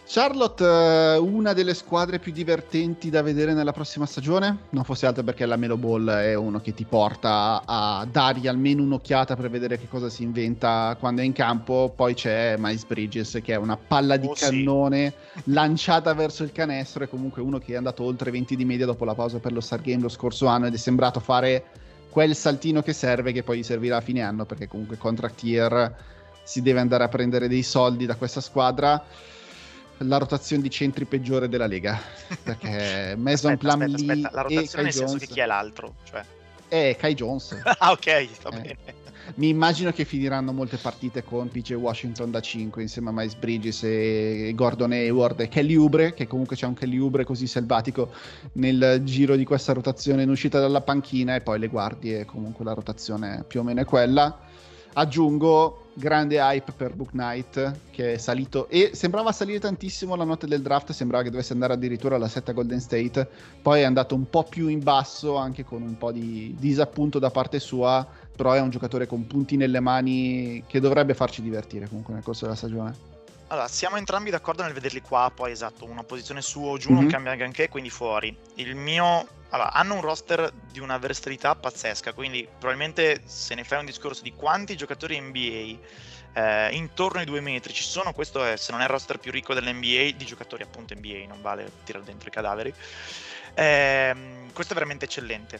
Charlotte, eh, una delle squadre più divertenti da vedere nella prossima stagione, non fosse altro perché la Melo Ball è uno che ti porta a dargli almeno un'occhiata per vedere che cosa si inventa quando è in campo. Poi c'è Miles Bridges che è una palla di Oh, sì. cannone lanciata verso il canestro. È comunque uno che è andato oltre 20 di media dopo la pausa per lo Star Game lo scorso anno ed è sembrato fare quel saltino che serve, che poi gli servirà a fine anno perché comunque contract year si deve andare a prendere dei soldi da questa squadra la rotazione di centri peggiore della Lega perché (laughs) Mason aspetta, Plumlee aspetta, aspetta, la rotazione nel senso che chi è l'altro? Cioè... è Kai Jones (laughs) ah, ok, va Eh. bene. Mi immagino che finiranno molte partite con PJ Washington da 5 insieme a Miles Bridges e Gordon Hayward e Kelly Oubre che comunque c'è un Kelly Oubre così selvatico nel giro di questa rotazione in uscita dalla panchina e poi le guardie comunque la rotazione più o meno è quella. Aggiungo grande hype per Book Knight che è salito e sembrava salire tantissimo la notte del draft sembrava che dovesse andare addirittura alla 7 Golden State poi è andato un po' più in basso anche con un po' di disappunto da parte sua però è un giocatore con punti nelle mani che dovrebbe farci divertire comunque nel corso della stagione Allora, siamo entrambi d'accordo nel vederli qua, poi esatto, una posizione su o giù non Mhm. cambia anche, quindi fuori. Il mio... Allora, hanno un roster di una versatilità pazzesca, quindi probabilmente se ne fai un discorso di quanti giocatori NBA eh, intorno ai due metri ci sono, questo è, se non è il roster più ricco dell'NBA, di giocatori appunto NBA, non vale tirare dentro i cadaveri. Ehm, questo è veramente eccellente.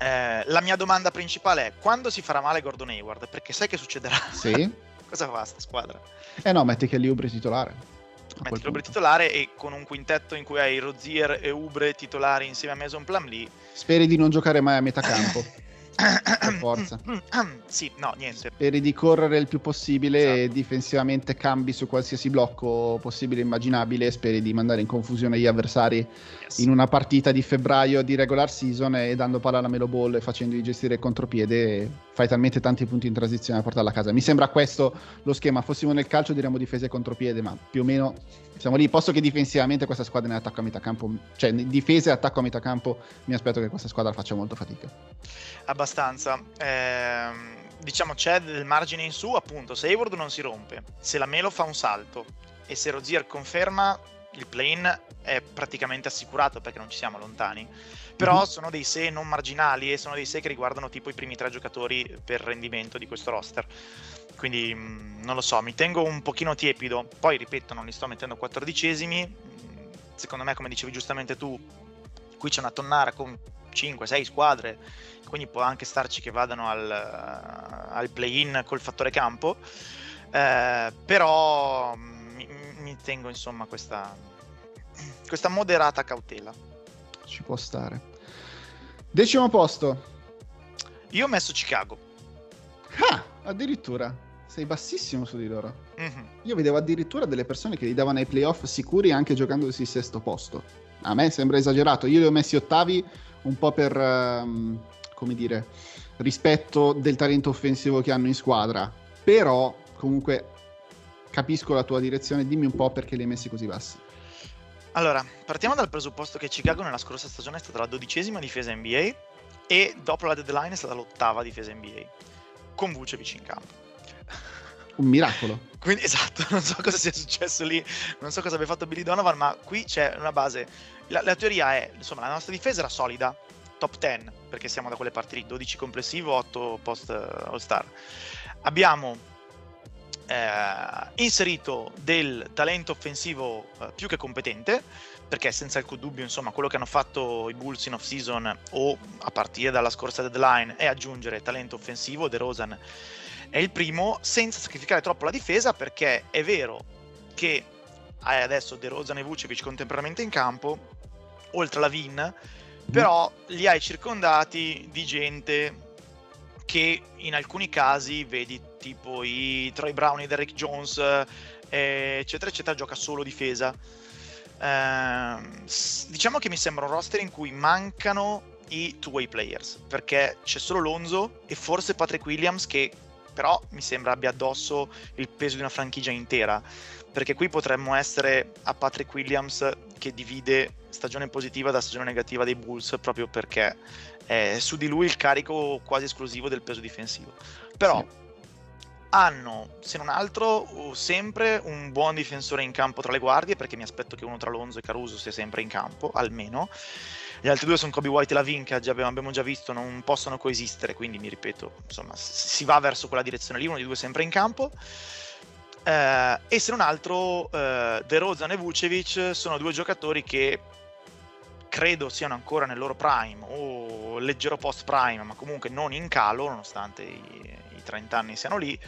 Eh, la mia domanda principale è quando si farà male Gordon Hayward? Perché sai che succederà? sì (laughs) Cosa fa sta squadra? eh no metti Kelly Oubre titolare A quel Metti l'Ubre punto. titolare e con un quintetto in cui hai Rozier e Ubre titolari insieme a Mason Plumlee. speri di non giocare mai a metà campo (coughs) forza. (coughs) sì, no, niente. speri di correre il più possibile e Esatto. difensivamente cambi su qualsiasi blocco possibile e immaginabile e speri di mandare in confusione gli avversari Yes. in una partita di febbraio di regular season e dando palla alla Melo Ball e facendogli gestire il contropiede fai talmente tanti punti in transizione da portarla a casa. Mi sembra questo lo schema. Fossimo nel calcio diremmo difesa e contropiede ma più o meno siamo lì. Posto che difensivamente questa squadra in attacco a metà campo cioè in difesa e attacco a metà campo mi aspetto che questa squadra faccia molto fatica. Abbastanza. Ehm, diciamo c'è del margine in su, appunto, se Hayward non si rompe, se la Melo fa un salto e se Rozier conferma, il play-in è praticamente assicurato perché non ci siamo lontani. Però Mhm. sono dei se non marginali e sono dei se che riguardano tipo i primi tre giocatori per rendimento di questo roster. Quindi mh, non lo so, mi tengo un pochino tiepido. Poi ripeto, non li sto mettendo quattordicesimi. Secondo me, come dicevi giustamente tu, qui c'è una tonnara con 5-6 squadre, quindi può anche starci che vadano al, al play-in col fattore campo. Eh, però mh, mi, mi tengo insomma questa, questa moderata cautela. ci può stare decimo posto Io ho messo Chicago. ah addirittura sei bassissimo su di loro Mhm. Io vedevo addirittura delle persone che li davano ai playoff sicuri anche giocandosi il sesto posto. A me sembra esagerato. Io li ho messi ottavi un po' per, ehm, come dire, rispetto del talento offensivo che hanno in squadra. Però, comunque, capisco la tua direzione. Dimmi un po' perché li hai messi così bassi. Allora, partiamo dal presupposto che Chicago nella scorsa stagione è stata la dodicesima difesa NBA e dopo la deadline è stata l'ottava difesa NBA, con Vucevic in campo. Un miracolo. (laughs) Quindi esatto, non so cosa sia successo lì, non so cosa abbia fatto Billy Donovan, ma qui c'è una base. La, la teoria è, insomma, la nostra difesa era solida, top 10, perché siamo da quelle parti lì, 12 complessivo, 8 post eh, All-Star. Abbiamo eh, inserito del talento offensivo eh, più che competente, perché senza alcun dubbio, insomma, quello che hanno fatto i Bulls in off-season o a partire dalla scorsa deadline è aggiungere talento offensivo, De Rosan è il primo senza sacrificare troppo la difesa perché è vero che hai adesso De Rozan e Vucevic contemporaneamente in campo oltre alla Vin però li hai circondati di gente che in alcuni casi vedi tipo i Troy Brown e Derek Jones eh, eccetera eccetera gioca solo difesa. S- diciamo che mi sembra un roster in cui mancano i two-way players, perché c'è solo Lonzo e forse Patrick Williams che però mi sembra abbia addosso il peso di una franchigia intera, perché qui potremmo essere a Patrick Williams che divide stagione positiva da stagione negativa dei Bulls proprio perché è su di lui il carico quasi esclusivo del peso difensivo. Però hanno, se non altro, sempre un buon difensore in campo tra le guardie, perché mi aspetto che uno tra Lonzo e Caruso sia sempre in campo, almeno. Gli altri due sono Kobe White e Lavin, che già abbiamo, già visto, non possono coesistere, quindi mi ripeto, insomma, si va verso quella direzione lì, uno di due sempre in campo. Eh, e se non altro, eh, De Rozan e Vucevic sono due giocatori che credo siano ancora nel loro prime o leggero post prime, ma comunque non in calo, nonostante i 30 anni siano lì,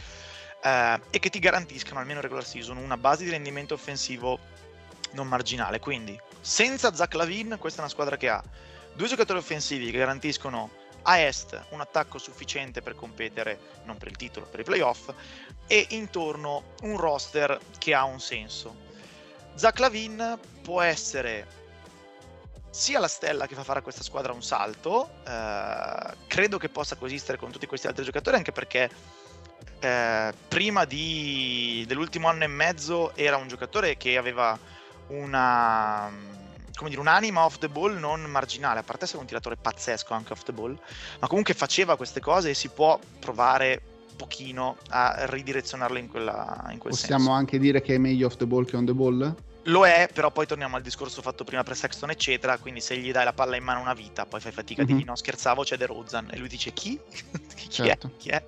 eh, e che ti garantiscano almeno regular season una base di rendimento offensivo non marginale. Quindi, senza Zach Lavin, questa è una squadra che ha due giocatori offensivi che garantiscono a est un attacco sufficiente per competere, non per il titolo, per i playoff, e intorno un roster che ha un senso. Zach Lavin può essere sia la stella che fa fare a questa squadra un salto, eh, credo che possa coesistere con tutti questi altri giocatori anche perché eh, prima di, dell'ultimo anno e mezzo era un giocatore che aveva una come dire, un'anima off the ball non marginale, a parte essere un tiratore pazzesco anche off the ball, ma comunque faceva queste cose e si può provare pochino a ridirezionarle in, quella, in quel Possiamo senso. anche dire che è meglio off the ball che on the ball? Lo è, però poi torniamo al discorso fatto prima per Sexton, eccetera. Quindi se gli dai la palla in mano una vita, poi fai fatica a Mhm. dirgli no, scherzavo, c'è De Rozan. E lui dice chi? (laughs) chi Certo. è? Chi è?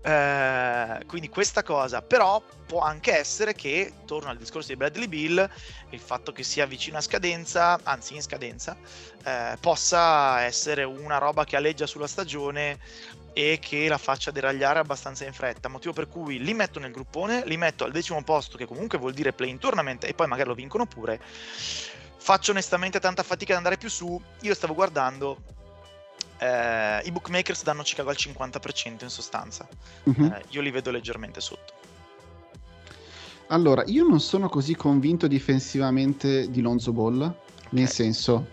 Eh, quindi questa cosa, però può anche essere che, torno al discorso di Bradley Bill, il fatto che sia vicino a scadenza, anzi in scadenza, eh, possa essere una roba che alleggia sulla stagione e che la faccia deragliare abbastanza in fretta, motivo per cui li metto nel gruppone, li metto al decimo posto, che comunque vuol dire play in tournament, e poi magari lo vincono pure. Faccio onestamente tanta fatica ad andare più su. Io stavo guardando, eh, i bookmakers danno Chicago al 50% in sostanza. Mhm. Eh, io li vedo leggermente sotto. Allora, io non sono così convinto difensivamente di Lonzo Ball, nel Ok. senso,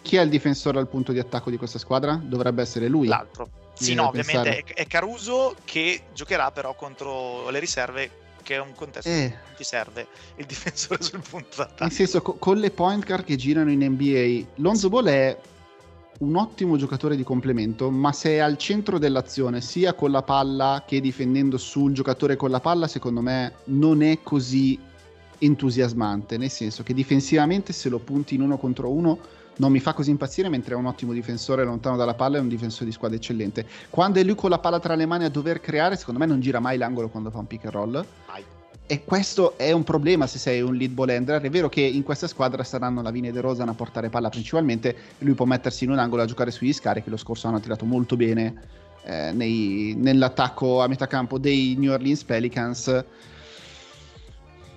chi è il difensore al punto di attacco di questa squadra? Dovrebbe essere lui. L'altro. Sì, no, ovviamente pensare. è, Caruso che giocherà però contro le riserve, che è un contesto Eh. in cui ti serve il (laughs) difensore sul punto d'attacco. Nel senso, co- con le point guard che girano in NBA, Lonzo Ball è un ottimo giocatore di complemento, ma se è al centro dell'azione, sia con la palla che difendendo sul giocatore con la palla, secondo me non è così entusiasmante, nel senso che difensivamente se lo punti in uno contro uno non mi fa così impazzire, mentre è un ottimo difensore lontano dalla palla è un difensore di squadra eccellente. Quando è lui con la palla tra le mani a dover creare, secondo me non gira mai l'angolo quando fa un pick and roll. Mai. E questo è un problema se sei un lead ball handler. È vero che in questa squadra saranno Lavine e De Rosan a portare palla principalmente. Lui può mettersi in un angolo a giocare sugli scarichi. Lo scorso anno ha tirato molto bene eh, nei- nell'attacco a metà campo dei New Orleans Pelicans.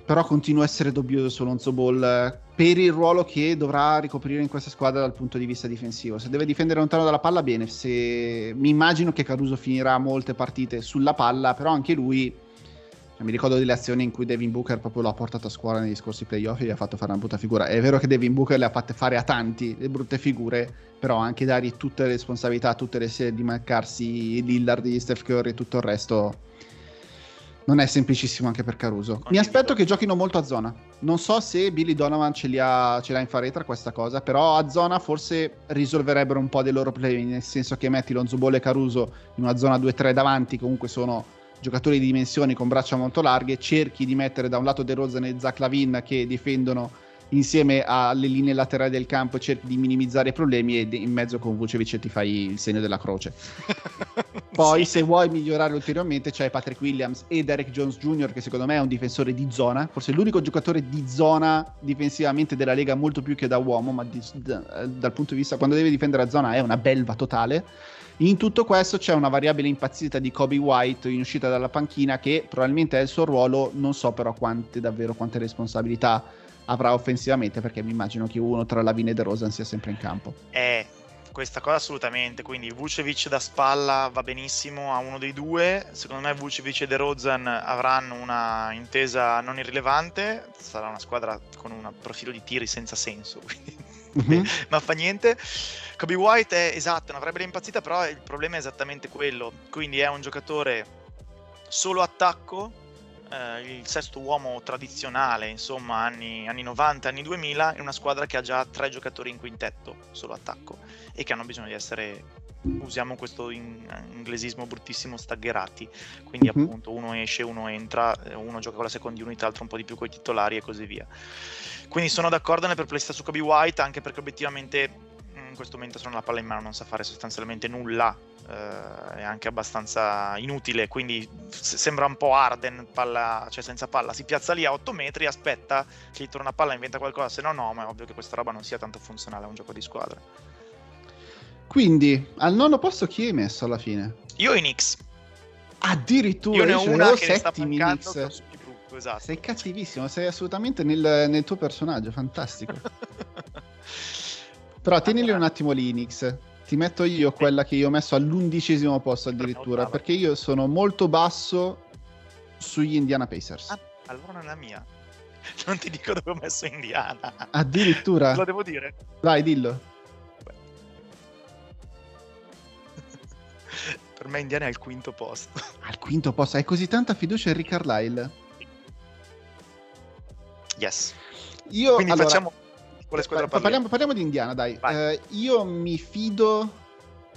Però continua a essere dubbioso su Lonzo Ball per il ruolo che dovrà ricoprire in questa squadra dal punto di vista difensivo. Se deve difendere lontano dalla palla, bene. Se... Mi immagino che Caruso finirà molte partite sulla palla, però anche lui cioè, mi ricordo delle azioni in cui Devin Booker proprio l'ha portato a scuola negli scorsi playoff e gli ha fatto fare una brutta figura. È vero che Devin Booker le ha fatte fare a tanti le brutte figure, però anche dargli tutte le responsabilità, tutte le serie di marcarsi Lillard, Steph Curry e tutto il resto non è semplicissimo anche per Caruso. Mi aspetto che giochino molto a zona. Non so se Billy Donovan ce, ha, ce l'ha in faretra questa cosa, però a zona forse risolverebbero un po' dei loro problemi, nel senso che metti Lonzo Ball e Caruso in una zona 2-3 davanti, comunque sono giocatori di dimensioni con braccia molto larghe, cerchi di mettere da un lato De Rozan e Zach Lavin che difendono insieme alle linee laterali del campo cerchi di minimizzare i problemi e in mezzo con Vucevic ti fai il segno della croce. (laughs) Poi Sì. se vuoi migliorare ulteriormente c'è Patrick Williams e Derek Jones Jr. che secondo me è un difensore di zona, forse l'unico giocatore di zona difensivamente della Lega molto più che da uomo, ma di- da- dal punto di vista quando deve difendere a zona è una belva totale. In tutto questo c'è una variabile impazzita di Kobe White in uscita dalla panchina che probabilmente è il suo ruolo, non so però quante davvero quante responsabilità avrà offensivamente perché mi immagino che uno tra Lavine e De Rosan sia sempre in campo. è questa cosa assolutamente. Quindi Vucevic da spalla va benissimo a uno dei due. Secondo me Vucevic e De Rozan avranno una intesa non irrilevante. Sarà una squadra con un profilo di tiri senza senso. (laughs) Mhm. ma fa niente. Kobe White è esatto, non avrebbe l'impazzita, però il problema è esattamente quello. Quindi è un giocatore solo attacco, eh, il sesto uomo tradizionale, insomma, anni, anni 90, anni 2000, in una squadra che ha già tre giocatori in quintetto, solo attacco, e che hanno bisogno di essere, usiamo questo in- inglesismo bruttissimo, staggerati. Quindi Mhm. appunto uno esce, uno entra, eh, uno gioca con la second unit, l'altro un po' di più con i titolari e così via. Quindi sono d'accordo nelle perplessità su Kobe White, anche perché obiettivamente in questo momento se non ha la palla in mano non sa fare sostanzialmente nulla, eh, è anche abbastanza inutile, quindi sembra un po' Arden, palla, cioè senza palla, si piazza lì a 8 metri, aspetta che gli torna palla, inventa qualcosa, se no no, ma è ovvio che questa roba non sia tanto funzionale a un gioco di squadra. Quindi, al nono posto chi hai messo alla fine? Io i Knicks, Addirittura io ne ho una che settimi Knicks. esatto. Sei cattivissimo, sei assolutamente nel, nel tuo personaggio, fantastico. (laughs) Però tienili un attimo lì, Nix. Ti metto io quella che io ho messo all'undicesimo posto addirittura, perché io sono molto basso sugli Indiana Pacers. Ah, allora non è la mia. (laughs) Non ti dico dove ho messo Indiana. Addirittura. Lo devo dire? Vai, dillo. (laughs) Per me Indiana è al quinto posto. (laughs) Al quinto posto, hai così tanta fiducia in Rick Carlisle? Yes. Io, Quindi allora, facciamo con le squadre pa- parliamo, parliamo di Indiana, dai. Eh, io mi fido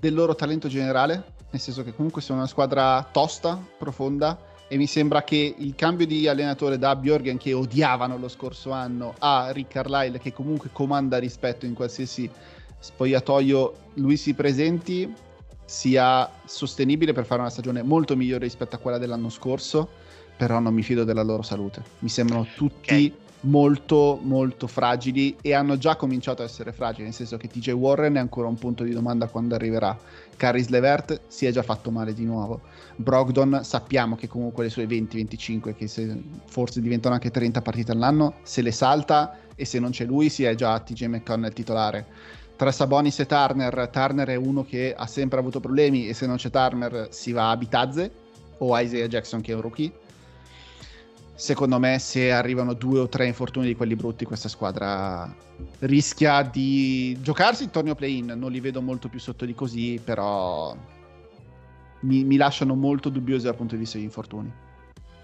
del loro talento generale, nel senso che comunque sono una squadra tosta, profonda, e mi sembra che il cambio di allenatore da Bjorgen, che odiavano lo scorso anno, a Rick Carlisle, che comunque comanda rispetto in qualsiasi spogliatoio lui si presenti, sia sostenibile per fare una stagione molto migliore rispetto a quella dell'anno scorso, però non mi fido della loro salute. Mi sembrano tutti molto molto fragili e hanno già cominciato a essere fragili, nel senso che TJ Warren è ancora un punto di domanda quando arriverà. Caris Levert si è già fatto male di nuovo. Brogdon sappiamo che comunque le sue 20-25, che se forse diventano anche 30 partite all'anno, se le salta e se non c'è lui si è già TJ McConnell titolare. Tra Sabonis e Turner, Turner è uno che ha sempre avuto problemi e se non c'è Turner si va a Bitazze o Isaiah Jackson che è un rookie. Secondo me se arrivano due o tre infortuni di quelli brutti questa squadra rischia di giocarsi il torneo play-in, non li vedo molto più sotto di così, però mi, mi lasciano molto dubbiosi dal punto di vista degli infortuni.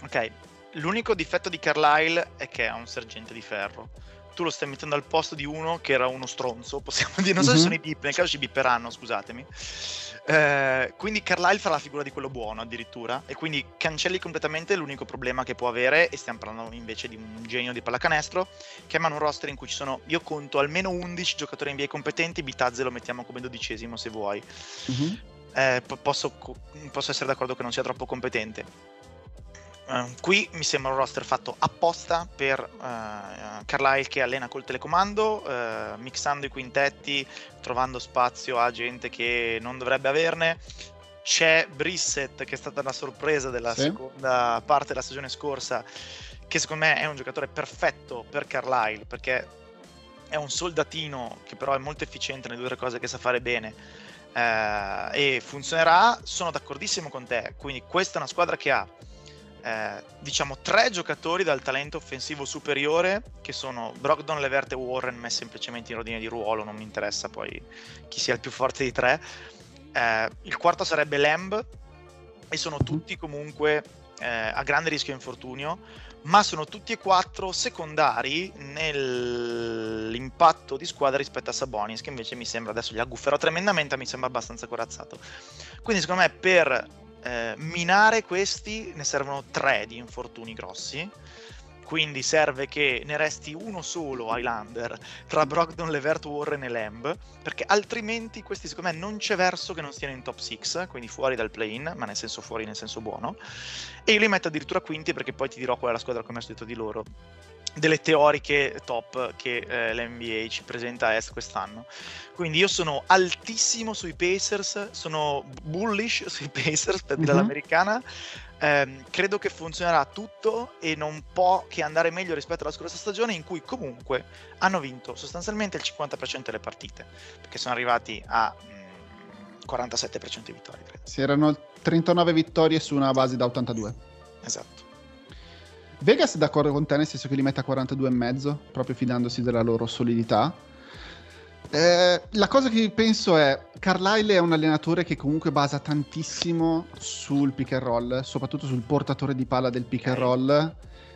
Ok, l'unico difetto di Carlisle è che è un sergente di ferro. Tu lo stai mettendo al posto di uno che era uno stronzo, possiamo dire. Non so Mhm. se sono i bip, nel caso ci bipperanno, scusatemi. Eh, quindi Carlisle fa la figura di quello buono addirittura e quindi cancelli completamente l'unico problema che può avere e stiamo parlando invece di un genio di pallacanestro che ha un roster in cui ci sono, io conto almeno 11 giocatori NBA competenti, Bitazze lo mettiamo come dodicesimo se vuoi. Mhm. Eh, po- posso, posso essere d'accordo che non sia troppo competente. Eh, qui mi sembra un roster fatto apposta per eh, Carlisle che allena col telecomando, eh, mixando i quintetti, trovando spazio a gente che non dovrebbe averne. C'è Brissett che è stata la sorpresa della Sì. seconda parte della stagione scorsa, che secondo me è un giocatore perfetto per Carlisle perché è un soldatino che però è molto efficiente nelle due cose che sa fare bene eh, e funzionerà. Sono d'accordissimo con te. Quindi, questa è una squadra che ha eh, diciamo tre giocatori dal talento offensivo superiore che sono Brogdon, Levert e Warren messi semplicemente in ordine di ruolo. Non mi interessa poi chi sia il più forte di tre. Eh, il quarto sarebbe Lamb e sono tutti comunque eh, a grande rischio infortunio ma sono tutti e quattro secondari nell'impatto di squadra rispetto a Sabonis, che invece mi sembra, adesso gli aggufferò tremendamente, mi sembra abbastanza corazzato. Quindi secondo me per eh, minare questi ne servono tre di infortuni grossi, quindi serve che ne resti uno solo Highlander tra Brogdon, Levert, Warren e Lamb, perché altrimenti questi secondo me non c'è verso che non stiano in top 6, quindi fuori dal play-in, ma nel senso fuori nel senso buono, e io li metto addirittura quinti perché poi ti dirò qual è la squadra come ho detto di loro delle teoriche top che eh, l'NBA ci presenta a Est quest'anno. Quindi io sono altissimo sui Pacers, sono bullish (laughs) sui Pacers per dire Mhm. l'americana, Ehm, credo che funzionerà tutto e non può che andare meglio rispetto alla scorsa stagione in cui comunque hanno vinto sostanzialmente il 50% delle partite, perché sono arrivati a mm, 47% di vittorie, credo. Si erano 39 vittorie su una base da 82. Esatto. Vegas è d'accordo con te nel senso che li mette a 42,5, proprio fidandosi della loro solidità. Eh, la cosa che penso è Carlisle è un allenatore che comunque basa tantissimo sul pick and roll, soprattutto sul portatore di palla del pick and roll.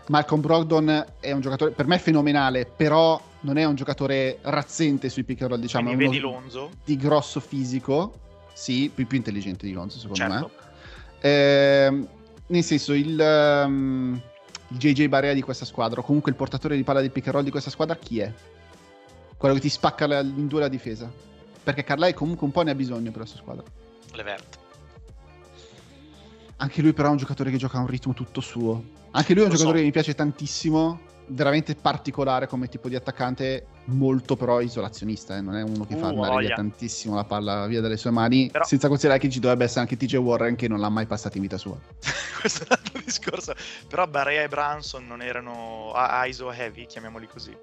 Malcolm Brogdon è un giocatore per me fenomenale, però non è un giocatore razzente sui pick and roll, diciamo, Quindi vedi Lonzo, di grosso fisico, sì, più, più intelligente di Lonzo secondo me. certo. Ehm, nel senso, il, ehm, il JJ Barea di questa squadra, o comunque il portatore di palla di pick and roll di questa squadra, chi è? Quello che ti spacca la- in due la difesa. Perché Carlai comunque un po' ne ha bisogno per la sua squadra. Levert. Anche lui però è un giocatore che gioca a un ritmo tutto suo. Anche lui è un Lo so. giocatore che mi piace tantissimo, veramente particolare come tipo di attaccante, molto però isolazionista, eh, non è uno che fa Uh, andare voglia. via tantissimo la palla via dalle sue mani, Però- senza considerare che ci dovrebbe essere anche TJ Warren che non l'ha mai passato in vita sua. (laughs) Questo è un altro discorso. Però Barea e Branson non erano ISO heavy, chiamiamoli così.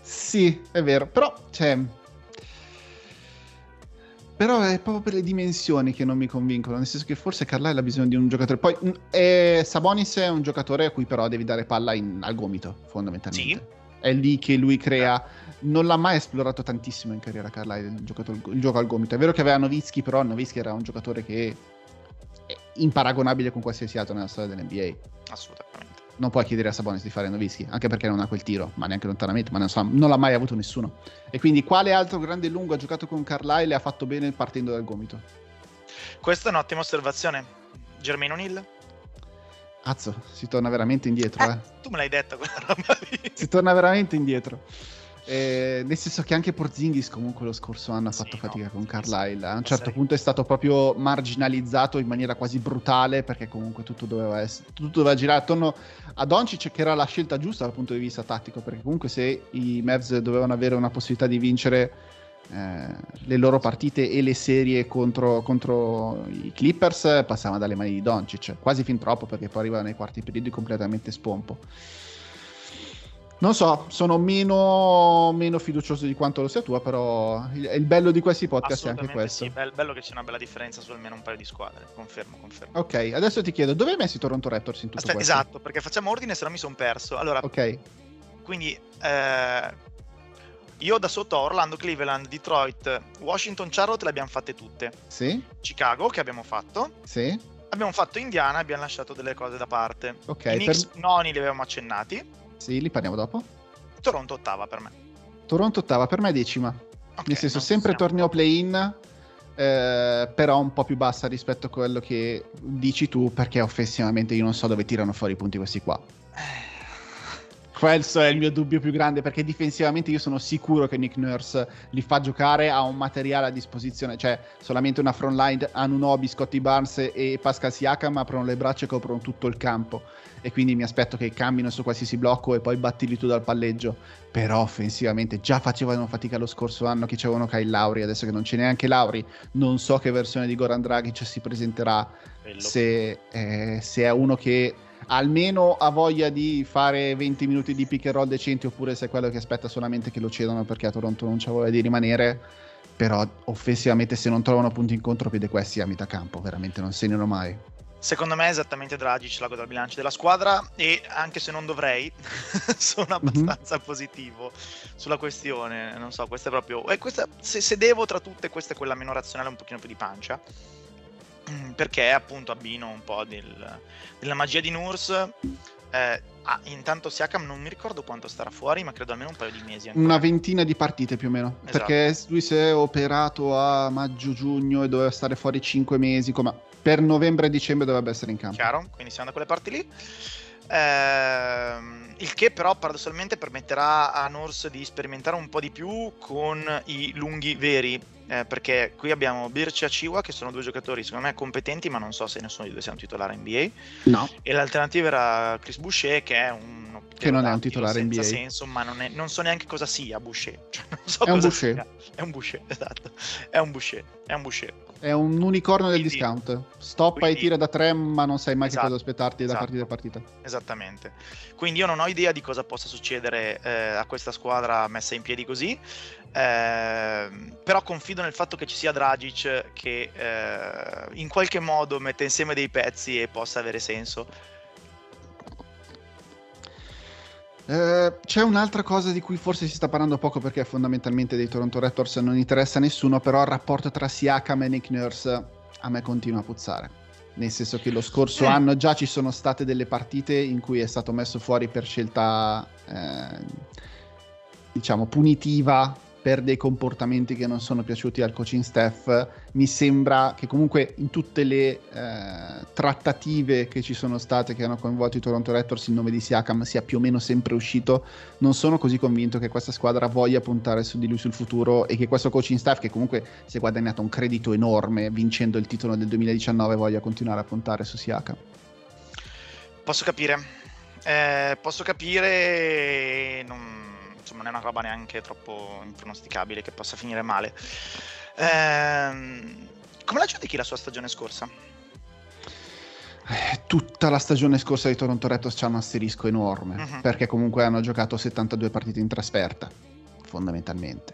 Sì, è vero, però, cioè... Però è proprio per le dimensioni che non mi convincono, nel senso che forse Carlisle ha bisogno di un giocatore. Poi mh, eh, Sabonis è un giocatore a cui però devi dare palla in- al gomito, fondamentalmente. È lì che lui crea. Non l'ha mai esplorato tantissimo in carriera Carlisle il, il gioco al gomito. È vero che aveva Novitsky, però Novitsky era un giocatore che è imparagonabile con qualsiasi altro nella storia dell'NBA Assolutamente. Non puoi chiedere a Sabonis di fare Novischi, anche perché non ha quel tiro, ma neanche lontanamente, ma non, so- non l'ha mai avuto nessuno. E quindi quale altro grande lungo ha giocato con Carlisle e ha fatto bene partendo dal gomito? Questa è un'ottima osservazione. Jermaine O'Neal? Azzo, si torna veramente indietro, eh. Tu me l'hai detta quella roba lì. Si torna veramente indietro. Eh, nel senso che anche Porzingis comunque lo scorso anno ha Sì, fatto no, fatica con Porzingis Carlisle. A un certo punto è stato proprio marginalizzato in maniera quasi brutale perché comunque tutto doveva, essere, tutto doveva girare attorno a Doncic che era la scelta giusta dal punto di vista tattico perché comunque se i Mavs dovevano avere una possibilità di vincere eh, le loro partite e le serie contro, contro i Clippers passavano dalle mani di Doncic quasi fin troppo perché poi arrivava nei quarti periodi completamente spompo non so, sono meno, meno fiducioso di quanto lo sia tua, però il, il bello di questi podcast è anche questo. sì, bel- bello che c'è una bella differenza su almeno un paio di squadre, confermo, confermo. Ok, adesso ti chiedo, dove hai messo i Toronto Raptors in tutto Aspetta, questo? esatto, perché facciamo ordine se no mi sono perso. Allora, Ok, quindi eh, io da sotto ho Orlando, Cleveland, Detroit, Washington, Charlotte le abbiamo fatte tutte. sì, Chicago che abbiamo fatto. sì, Abbiamo fatto Indiana e abbiamo lasciato delle cose da parte. ok. I Knicks per- noni li avevamo accennati. Sì, li parliamo dopo. Toronto ottava per me. Toronto ottava, per me decima. Ok, Nel senso, sempre siamo- torneo play-in, eh, però un po' più bassa rispetto a quello che dici tu, perché offensivamente io non so dove tirano fuori i punti questi qua. Questo è il mio dubbio più grande perché difensivamente io sono sicuro che Nick Nurse li fa giocare a un materiale a disposizione, cioè solamente una front line Anunobi, Scotty Barnes e Pascal Siakam aprono le braccia e coprono tutto il campo. E quindi mi aspetto che cambino su qualsiasi blocco e poi battili tu dal palleggio, però offensivamente già facevano fatica lo scorso anno che c'erano Kyle Lauri, adesso che non c'è neanche Lauri, non so che versione di Goran Dragic si presenterà se, eh, se è uno che almeno ha voglia di fare 20 minuti di pick and roll decenti oppure se è quello che aspetta solamente che lo cedano perché a Toronto non c'ha voglia di rimanere però offensivamente se non trovano punti incontro piede questi a metà campo veramente non segnano mai. Secondo me è esattamente Dragic l'ago dal bilancio della squadra e anche se non dovrei (laughs) sono abbastanza positivo sulla questione, non so, questa è proprio... E questa, se, se devo tra tutte questa è quella meno razionale un pochino più di pancia perché appunto abbino un po' del- della magia di Nurse eh, ah, intanto Siakam non mi ricordo quanto starà fuori ma credo almeno un paio di mesi ancora. una ventina di partite più o meno Esatto. perché lui si è operato a maggio-giugno e doveva stare fuori 5 mesi come per novembre e dicembre dovrebbe essere in campo Chiaro, quindi siamo da quelle parti lì. Ehm, il che però paradossalmente permetterà a Nurse di sperimentare un po' di più con i lunghi veri, eh, perché qui abbiamo Birch e Aciwa che sono due giocatori secondo me competenti, ma non so se nessuno di due sia un titolare NBA. no E l'alternativa era Chris Boucher che è un Che non è un titolare NBA. senso, ma non, è- non so neanche cosa sia Boucher. (laughs) Cioè, non so È un Boucher. sia. È un Boucher, (laughs) esatto. È un Boucher, è un Boucher. È un unicorno del Quindi- discount. Stoppa quindi- e tira da tre, ma non sai mai Esatto, che cosa aspettarti da esatto. partita a partita. Esattamente. Quindi io non ho idea di cosa possa succedere eh, a questa squadra messa in piedi così. ehm, però confido nel fatto che ci sia Dragic che eh, in qualche modo mette insieme dei pezzi e possa avere senso. Eh, c'è un'altra cosa di cui forse si sta parlando poco perché fondamentalmente dei Toronto Raptors non interessa a nessuno, però il rapporto tra Siakam e Nick Nurse a me continua a puzzare. Nel senso che lo scorso Mm. anno già ci sono state delle partite in cui è stato messo fuori per scelta, eh, diciamo, punitiva per dei comportamenti che non sono piaciuti al coaching staff. Mi sembra che comunque in tutte le eh, trattative che ci sono state che hanno coinvolto i Toronto Raptors il nome di Siakam sia più o meno sempre uscito. Non sono così convinto che questa squadra voglia puntare su di lui sul futuro e che questo coaching staff che comunque si è guadagnato un credito enorme vincendo il titolo del 2019 voglia continuare a puntare su Siakam. Posso capire. Eh, posso capire. Non, non è una roba neanche troppo impronosticabile che possa finire male. Ehm, come la giudichi la sua stagione scorsa? Eh, Tutta la stagione scorsa di Toronto Raptors c'ha un asterisco enorme Mhm. perché comunque hanno giocato 72 partite in trasferta, fondamentalmente.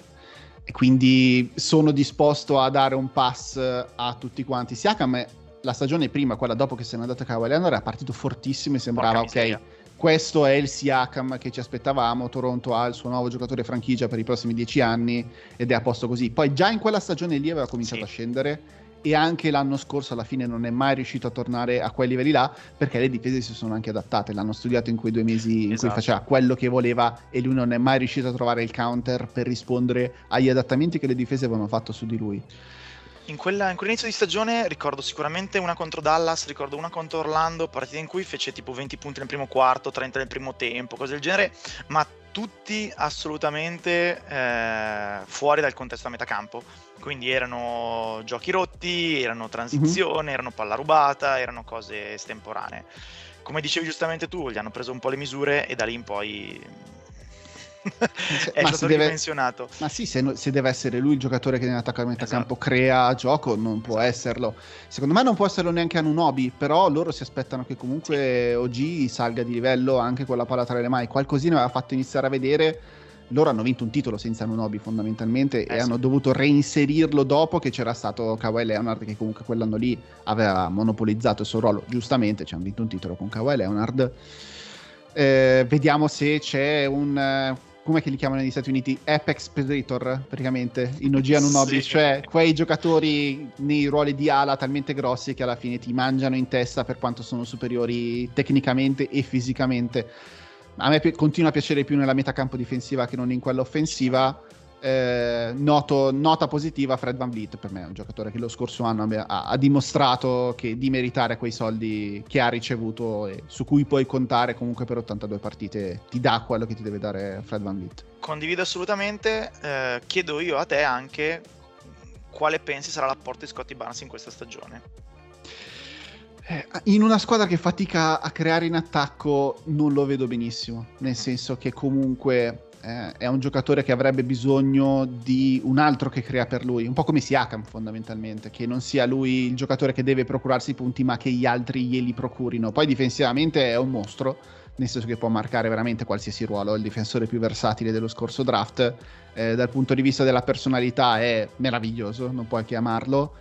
E quindi sono disposto a dare un pass a tutti quanti. Siakam, la stagione prima, quella dopo che se n'è andato Kawhi Leonard, era partito fortissimo e sembrava ok. Questo è il Siakam che ci aspettavamo. Toronto ha il suo nuovo giocatore franchigia per i prossimi dieci anni ed è a posto così. Poi già in quella stagione lì aveva cominciato Sì. a scendere e anche l'anno scorso alla fine non è mai riuscito a tornare a quei livelli là perché le difese si sono anche adattate. L'hanno studiato in quei due mesi in cui Esatto. faceva quello che voleva e lui non è mai riuscito a trovare il counter per rispondere agli adattamenti che le difese avevano fatto su di lui. In, quella- in quell'inizio di stagione ricordo sicuramente una contro Dallas, ricordo una contro Orlando, partita in cui fece tipo 20 punti nel primo quarto, 30 nel primo tempo, cose del genere, ma tutti assolutamente eh, fuori dal contesto a metacampo. Quindi erano giochi rotti, erano transizione, erano palla rubata, erano cose estemporanee. Come dicevi giustamente tu, gli hanno preso un po' le misure e da lì in poi è ma stato deve- ridimensionato. Ma sì, se, no- se deve essere lui il giocatore che nell'attacco a metà campo crea gioco, non può Esatto. esserlo. Secondo me non può esserlo neanche Anunobi, però loro si aspettano che comunque OG salga di livello anche con la palla tra le mani. Qualcosina aveva fatto iniziare a vedere. Loro hanno vinto un titolo senza Anunobi fondamentalmente e Eh sì. hanno dovuto reinserirlo dopo che c'era stato Kawhi Leonard che comunque quell'anno lì aveva monopolizzato il suo ruolo. Giustamente ci hanno vinto un titolo con Kawhi Leonard. Eh, vediamo se c'è un... come che li chiamano negli Stati Uniti? Apex Predator, praticamente, in OG Anunobi, Sì. cioè quei giocatori nei ruoli di ala talmente grossi che alla fine ti mangiano in testa per quanto sono superiori tecnicamente e fisicamente. A me pi- continua a piacere più nella metacampo difensiva che non in quella offensiva. Eh, noto- nota positiva Fred Van Vliet per me è un giocatore che lo scorso anno ha, ha dimostrato che di meritare quei soldi che ha ricevuto e su cui puoi contare comunque per 82 partite ti dà quello che ti deve dare Fred Van Vliet Condivido assolutamente. eh, chiedo io a te anche quale pensi sarà l'apporto di Scotty Barnes in questa stagione. Eh, in una squadra che fatica a creare in attacco non lo vedo benissimo, nel senso che comunque eh, è un giocatore che avrebbe bisogno di un altro che crea per lui, un po' come Siakam fondamentalmente, che non sia lui il giocatore che deve procurarsi i punti ma che gli altri glieli procurino. Poi difensivamente è un mostro, nel senso che può marcare veramente qualsiasi ruolo, è il difensore più versatile dello scorso draft, eh, dal punto di vista della personalità è meraviglioso, non puoi chiamarlo.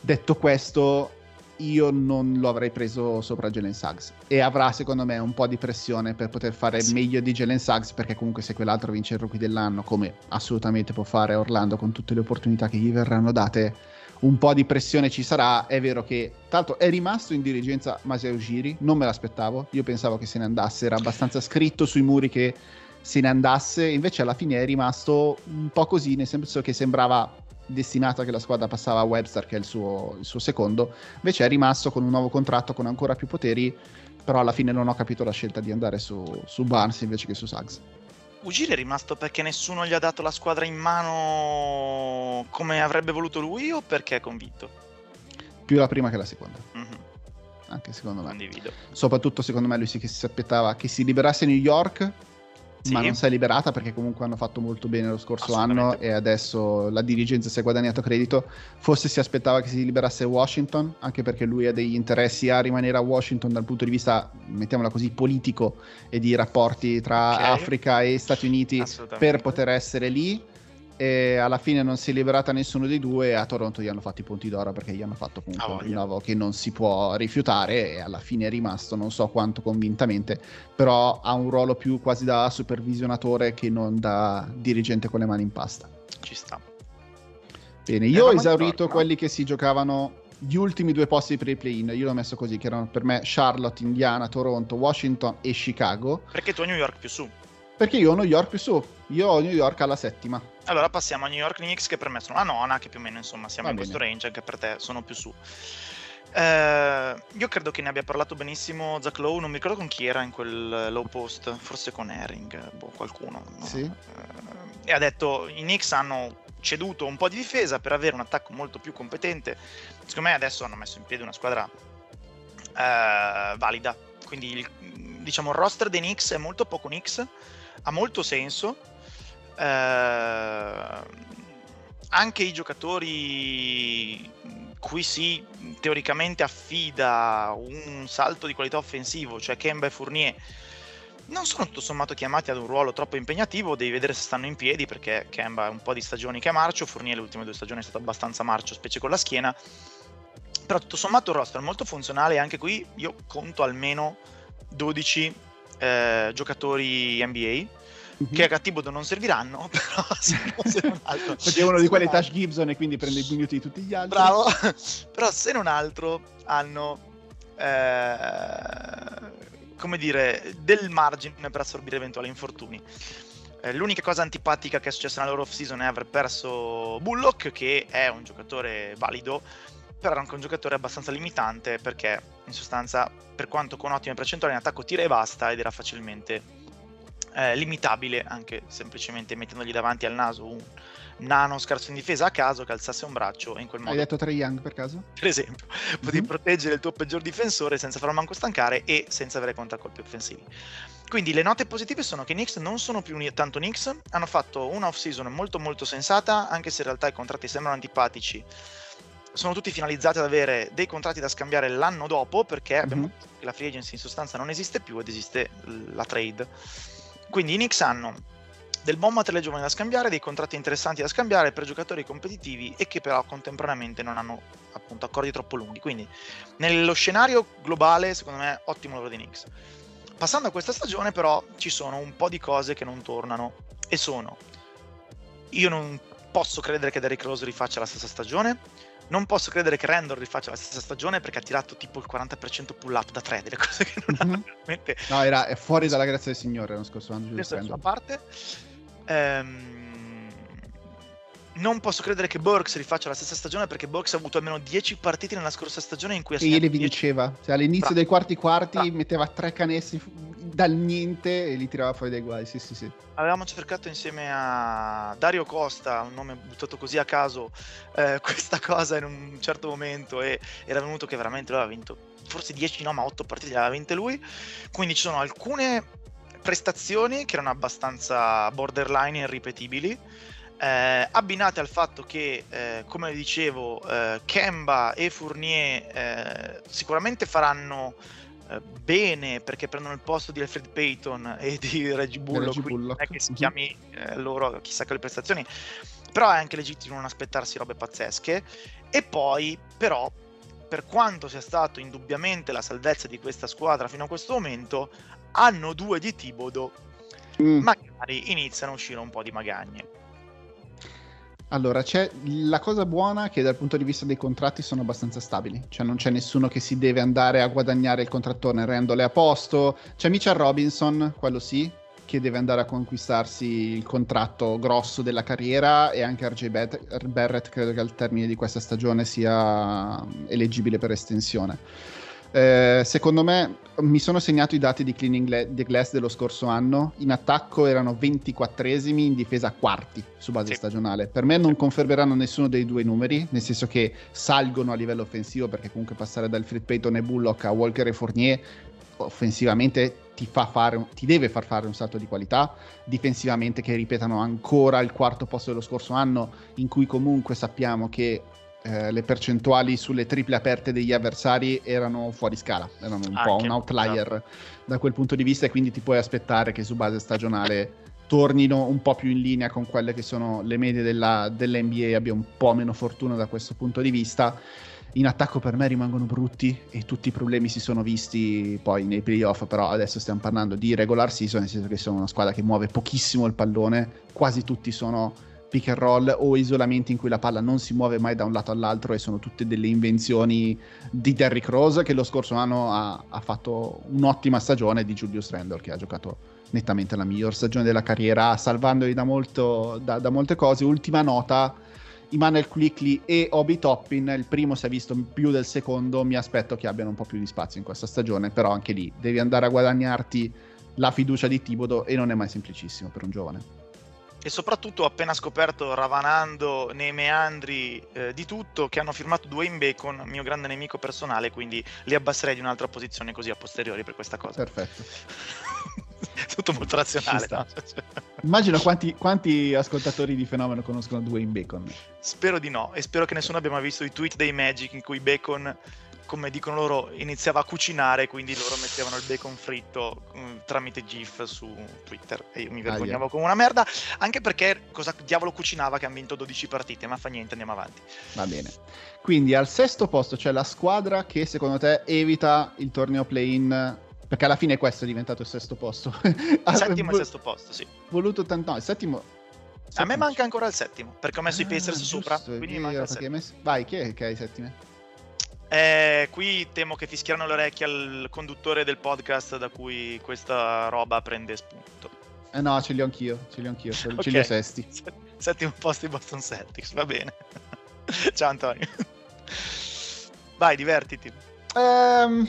Detto questo, io non lo avrei preso sopra Jalen Suggs. E avrà secondo me un po' di pressione per poter fare Sì. meglio di Jalen Suggs perché comunque se quell'altro vince il rookie dell'anno come assolutamente può fare Orlando con tutte le opportunità che gli verranno date un po' di pressione ci sarà. È vero che tanto è rimasto in dirigenza Masai Ujiri non me l'aspettavo. Io pensavo che se ne andasse era abbastanza scritto sui muri che se ne andasse. Invece alla fine è rimasto un po' così nel senso che sembrava destinato a che la squadra passava a Webster che è il suo, il suo secondo invece è rimasto con un nuovo contratto con ancora più poteri però alla fine non ho capito la scelta di andare su, su Barnes invece che su Suggs Ugiri è rimasto perché nessuno gli ha dato la squadra in mano come avrebbe voluto lui o perché è convinto? più la prima che la seconda Mhm, anche secondo me Condivido. soprattutto secondo me lui si, che si aspettava che si liberasse New York ma non si è liberata perché comunque hanno fatto molto bene lo scorso anno e adesso la dirigenza si è guadagnato credito. Forse si aspettava che si liberasse Washington, anche perché lui ha degli interessi a rimanere a Washington dal punto di vista, mettiamola così, politico e di rapporti tra okay. Africa e Stati Uniti per poter essere lì e alla fine non si è liberata nessuno dei due e a Toronto gli hanno fatto i punti d'oro perché gli hanno fatto comunque un rinnovo che non si può rifiutare e alla fine è rimasto non so quanto convintamente però ha un ruolo più quasi da supervisionatore che non da dirigente con le mani in pasta. Ci sta. Bene io ho esaurito no? quelli che si giocavano gli ultimi due posti per i play-in io l'ho messo così che erano per me Charlotte, Indiana, Toronto, Washington e Chicago. Perché tu hai New York più su perché io ho New York più su io ho New York alla settima allora passiamo a New York Knicks che per me sono la nona, che più o meno insomma siamo Va in bene. questo range, anche per te sono più su. Eh, io credo che ne abbia parlato benissimo Zach Lowe, non mi ricordo con chi era in quel low post, forse con Herring, boh, qualcuno. Sì. Eh, e ha detto i Knicks hanno ceduto un po' di difesa per avere un attacco molto più competente. Secondo me adesso hanno messo in piedi una squadra eh, valida. Quindi il, diciamo il roster dei Knicks è molto poco Knicks, ha molto senso. Eh, anche i giocatori cui si teoricamente affida un salto di qualità offensivo, cioè Kemba e Fournier, non sono tutto sommato chiamati ad un ruolo troppo impegnativo, devi vedere se stanno in piedi perché Kemba è un po' di stagioni che è marcio, Fournier le ultime due stagioni è stato abbastanza marcio, specie con la schiena, però tutto sommato il roster è molto funzionale e anche qui io conto almeno 12 eh, giocatori NBA mm-hmm. che a Cattibodo non serviranno, (laughs) però se, (laughs) se non altro... Perché è uno di quelli Tash Gibson e quindi prende i minuti di tutti gli altri. Bravo, (laughs) però se non altro hanno... Eh, come dire, del margine per assorbire eventuali infortuni. Eh, l'unica cosa antipatica che è successa nella loro off-season è aver perso Bullock, che è un giocatore valido, però era anche un giocatore abbastanza limitante perché in sostanza, per quanto con ottime percentuali in attacco, tira e basta ed era facilmente eh, limitabile anche semplicemente mettendogli davanti al naso un nano scarso in difesa a caso che alzasse un braccio e in quel modo... Hai detto Trey Young per caso? (laughs) Per esempio, mm-hmm. potevi proteggere il tuo peggior difensore senza farlo manco stancare e senza avere contraccolpi offensivi. Quindi le note positive sono che i Knicks non sono più tanto Knicks, hanno fatto una off-season molto molto sensata, anche se in realtà i contratti sembrano antipatici. Sono tutti finalizzati ad avere dei contratti da scambiare l'anno dopo perché mm-hmm. la free agency in sostanza non esiste più ed esiste la trade quindi i Knicks hanno del buon materiale giovane da scambiare, dei contratti interessanti da scambiare per giocatori competitivi e che però contemporaneamente non hanno appunto accordi troppo lunghi. Quindi nello scenario globale, secondo me, ottimo lavoro dei Knicks. Passando a questa stagione però ci sono un po' di cose che non tornano e sono io non posso credere che Derrick Rose rifaccia la stessa stagione non posso credere che Randall rifaccia la stessa stagione perché ha tirato tipo il 40% pull up da 3, delle (laughs) cose che non mm-hmm. hanno veramente... No, era fuori dalla grazia del Signore l'anno scorso anno. Questa è la sua parte. Ehm... Non posso credere che Burks rifaccia la stessa stagione perché Burks ha avuto almeno 10 partite nella scorsa stagione in cui ha segnato. E li vinceva. Cioè, all'inizio Bra. dei quarti quarti Bra. metteva tre canestri dal niente e li tirava fuori dai guai. Sì, sì, sì. Avevamo cercato insieme a Dario Costa, un nome buttato così a caso, eh, (laughs) questa cosa in un certo momento e era venuto che veramente lui aveva vinto forse 10 no, ma 8 partite le aveva vinte lui. Quindi ci sono alcune prestazioni che erano abbastanza borderline e irripetibili. Eh, abbinate al fatto che, eh, come dicevo, eh, Kemba e Fournier eh, sicuramente faranno bene perché prendono il posto di Alfred Payton (laughs) e di Reggie Bullock, Bullock. non è che si mhm. chiami eh, loro chissà che le prestazioni però è anche legittimo non aspettarsi robe pazzesche e poi però per quanto sia stato indubbiamente la salvezza di questa squadra fino a questo momento hanno due di Tibodo mm. magari iniziano a uscire un po' di magagne allora, c'è la cosa buona che dal punto di vista dei contratti sono abbastanza stabili, cioè non c'è nessuno che si deve andare a guadagnare il contrattore rendole a posto. C'è Mitchell Robinson, quello sì, che deve andare a conquistarsi il contratto grosso della carriera e anche RJ Barrett credo che al termine di questa stagione sia eleggibile per estensione. Eh, secondo me mi sono segnato i dati di Cleaning the Glass dello scorso anno. In attacco erano 24esimi, in difesa quarti su base sì. stagionale. Per me non confermeranno nessuno dei due numeri, nel senso che salgono a livello offensivo, perché comunque passare dal Fred Payton e Bullock a Walker e Fournier offensivamente ti, fa fare, ti deve far fare un salto di qualità, difensivamente che ripetano ancora il quarto posto dello scorso anno, in cui comunque sappiamo che eh, le percentuali sulle triple aperte degli avversari erano fuori scala, erano un po' Anche, un outlier da quel punto di vista e quindi ti puoi aspettare che su base stagionale tornino un po' più in linea con quelle che sono le medie della, dell'NBA, abbia un po' meno fortuna da questo punto di vista. In attacco per me rimangono brutti e tutti i problemi si sono visti poi nei playoff, però adesso stiamo parlando di regular season, nel senso che sono una squadra che muove pochissimo il pallone, quasi tutti sono pick and roll o isolamenti in cui la palla non si muove mai da un lato all'altro e sono tutte delle invenzioni di Derrick Rose che lo scorso anno ha, ha fatto un'ottima stagione di Julius Randle che ha giocato nettamente la miglior stagione della carriera salvandoli da, molto, da, da molte cose. Ultima nota Immanuel Quickly e Obi Toppin il primo si è visto più del secondo mi aspetto che abbiano un po' più di spazio in questa stagione però anche lì devi andare a guadagnarti la fiducia di Tibodo e non è mai semplicissimo per un giovane e soprattutto ho appena scoperto, ravanando nei meandri eh, di tutto, che hanno firmato Dwayne Bacon, mio grande nemico personale, quindi li abbasserei di un'altra posizione così a posteriori per questa cosa. perfetto (laughs) tutto molto razionale. No? Immagino quanti, quanti ascoltatori di Fenomeno conoscono Dwayne Bacon. Spero di no, e spero che nessuno abbia mai visto i tweet dei Magic in cui Bacon, come dicono loro, iniziava a cucinare, quindi loro mettevano il bacon fritto mm, tramite GIF su Twitter. E io mi vergognavo Aia. come una merda, anche perché cosa diavolo cucinava che hanno vinto 12 partite, ma fa niente, andiamo avanti. Va bene. Quindi al sesto posto c'è la squadra che secondo te evita il torneo play-in. Perché alla fine questo è diventato il sesto posto. (laughs) Settimo e sesto posto, sì. Voluto tanto. No, il settimo. A me settimo manca ancora il settimo, perché ho messo i Ah, Pacers giusto, sopra, quindi vero, manca il settimo. messo- Vai, chi è che hai i settime? Eh, qui temo che fischieranno le orecchie al conduttore del podcast da cui questa roba prende spunto. Eh no, ce li ho anch'io. Ce li ho anch'io. Ce, li ho sesti. (laughs) Settimo posto i Boston Celtics, va bene. (laughs) Ciao Antonio. Vai, divertiti. Ehm,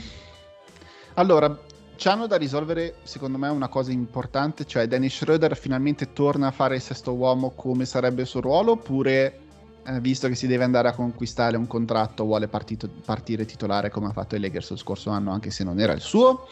allora, c'hanno da risolvere, secondo me, una cosa importante, cioè Dennis Schroeder finalmente torna a fare il sesto uomo come sarebbe il suo ruolo, oppure, eh, visto che si deve andare a conquistare un contratto, vuole partito- partire titolare come ha fatto i Lakers lo scorso anno, anche se non era il suo.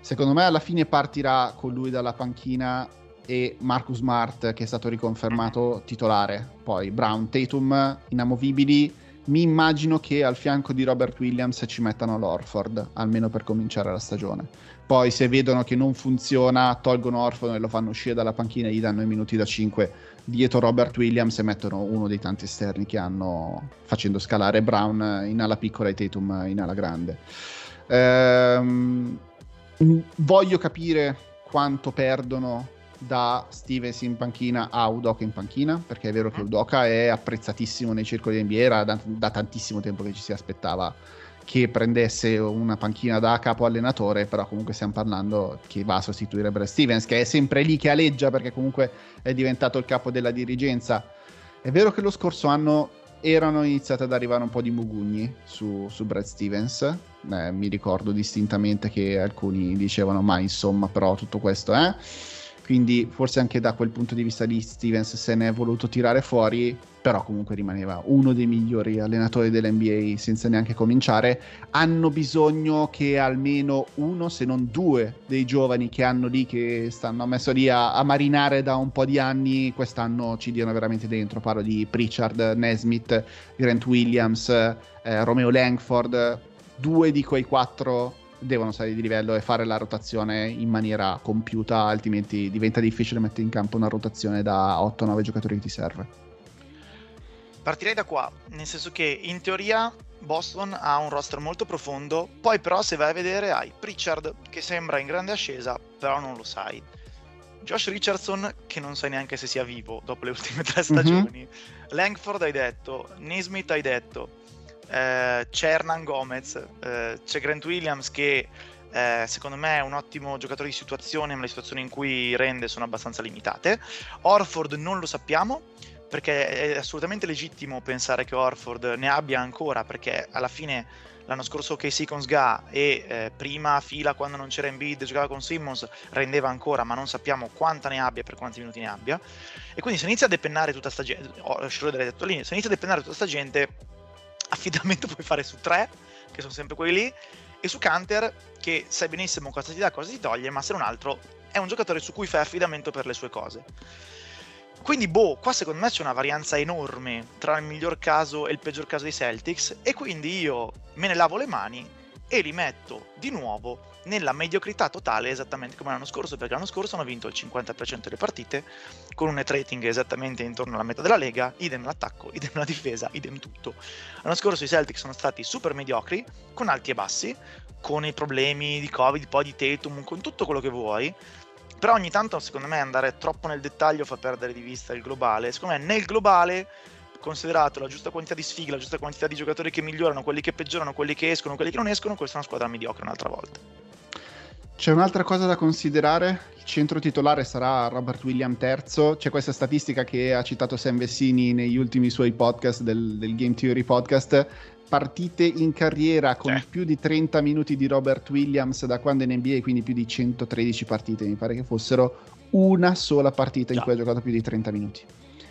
Secondo me alla fine partirà con lui dalla panchina e Marcus Smart che è stato riconfermato titolare. Poi Brown, Tatum inamovibili. Mi immagino che al fianco di Robert Williams ci mettano l'Orford, almeno per cominciare la stagione. Poi se vedono che non funziona, tolgono Orford e lo fanno uscire dalla panchina e gli danno i minuti da 5 dietro Robert Williams e mettono uno dei tanti esterni che hanno facendo scalare Brown in ala piccola e Tatum in ala grande. Ehm, voglio capire quanto perdono da Stevens in panchina a Udoka in panchina, perché è vero che Udoka è apprezzatissimo nei circoli NBA, era da, da tantissimo tempo che ci si aspettava che prendesse una panchina da capo allenatore, però comunque stiamo parlando che va a sostituire Brad Stevens, che è sempre lì che aleggia perché comunque è diventato il capo della dirigenza. È vero che lo scorso anno erano iniziate ad arrivare un po' di mugugni su, su Brad Stevens, Eh, mi ricordo distintamente che alcuni dicevano ma insomma però tutto questo è... Quindi forse anche da quel punto di vista di Stevens se ne è voluto tirare fuori, però comunque rimaneva uno dei migliori allenatori dell'NBA senza neanche cominciare. Hanno bisogno che almeno uno, se non due, dei giovani che hanno lì, che stanno messo lì a, a marinare da un po' di anni, quest'anno ci diano veramente dentro. Parlo di Pritchard, Nesmith, Grant Williams, eh, Romeo Langford, due di quei quattro devono salire di livello e fare la rotazione in maniera compiuta, altrimenti diventa difficile mettere in campo una rotazione da 8-9 giocatori che ti serve. Partirei da qua, nel senso che in teoria Boston ha un roster molto profondo, poi però se vai a vedere hai Pritchard che sembra in grande ascesa, però non lo sai. Josh Richardson che non sai neanche se sia vivo dopo le ultime tre stagioni. Langford hai detto, Nesmith hai detto, eh, c'è Hernan Gomez, eh, c'è Grant Williams che eh, secondo me è un ottimo giocatore di situazione, ma le situazioni in cui rende sono abbastanza limitate. Orford non lo sappiamo, perché è assolutamente legittimo pensare che Orford ne abbia ancora, perché alla fine l'anno scorso KC con Sga e eh, prima fila quando non c'era Embiid giocava con Simmons rendeva ancora, ma non sappiamo quanta ne abbia per quanti minuti ne abbia. E quindi se inizia a depennare tutta sta gente, oh, Schroeder ha se inizia a depennare tutta sta gente, (laughs) affidamento puoi fare su tre, che sono sempre quelli lì, e su Canter che sai benissimo cosa ti dà, cosa ti toglie, ma se non altro è un giocatore su cui fai affidamento per le sue cose. Quindi, boh, qua secondo me c'è una varianza enorme tra il miglior caso e il peggior caso dei Celtics e quindi io me ne lavo le mani e li metto di nuovo nella mediocrità totale esattamente come l'anno scorso, perché l'anno scorso hanno vinto il 50% delle partite con un net rating esattamente intorno alla metà della lega, idem l'attacco, (laughs) idem la difesa, idem tutto. L'anno scorso i Celtics sono stati super mediocri, con alti e bassi, con i problemi di Covid, poi di Tatum, con tutto quello che vuoi, però ogni tanto secondo me andare troppo nel dettaglio fa perdere di vista il globale. Secondo me nel globale considerato la giusta quantità di sfighe, la giusta quantità di giocatori che migliorano, quelli che peggiorano, quelli che escono, quelli che non escono, questa è una squadra mediocre un'altra volta. C'è un'altra cosa da considerare, il centro titolare sarà Robert William III, c'è questa statistica che ha citato Sam Vessini negli ultimi suoi podcast del, del Game Theory podcast, partite in carriera con Sì. più di 30 minuti di Robert Williams da quando è in NBA, quindi più di 113 partite, mi pare che fossero una sola partita in Già. cui ha giocato più di 30 minuti.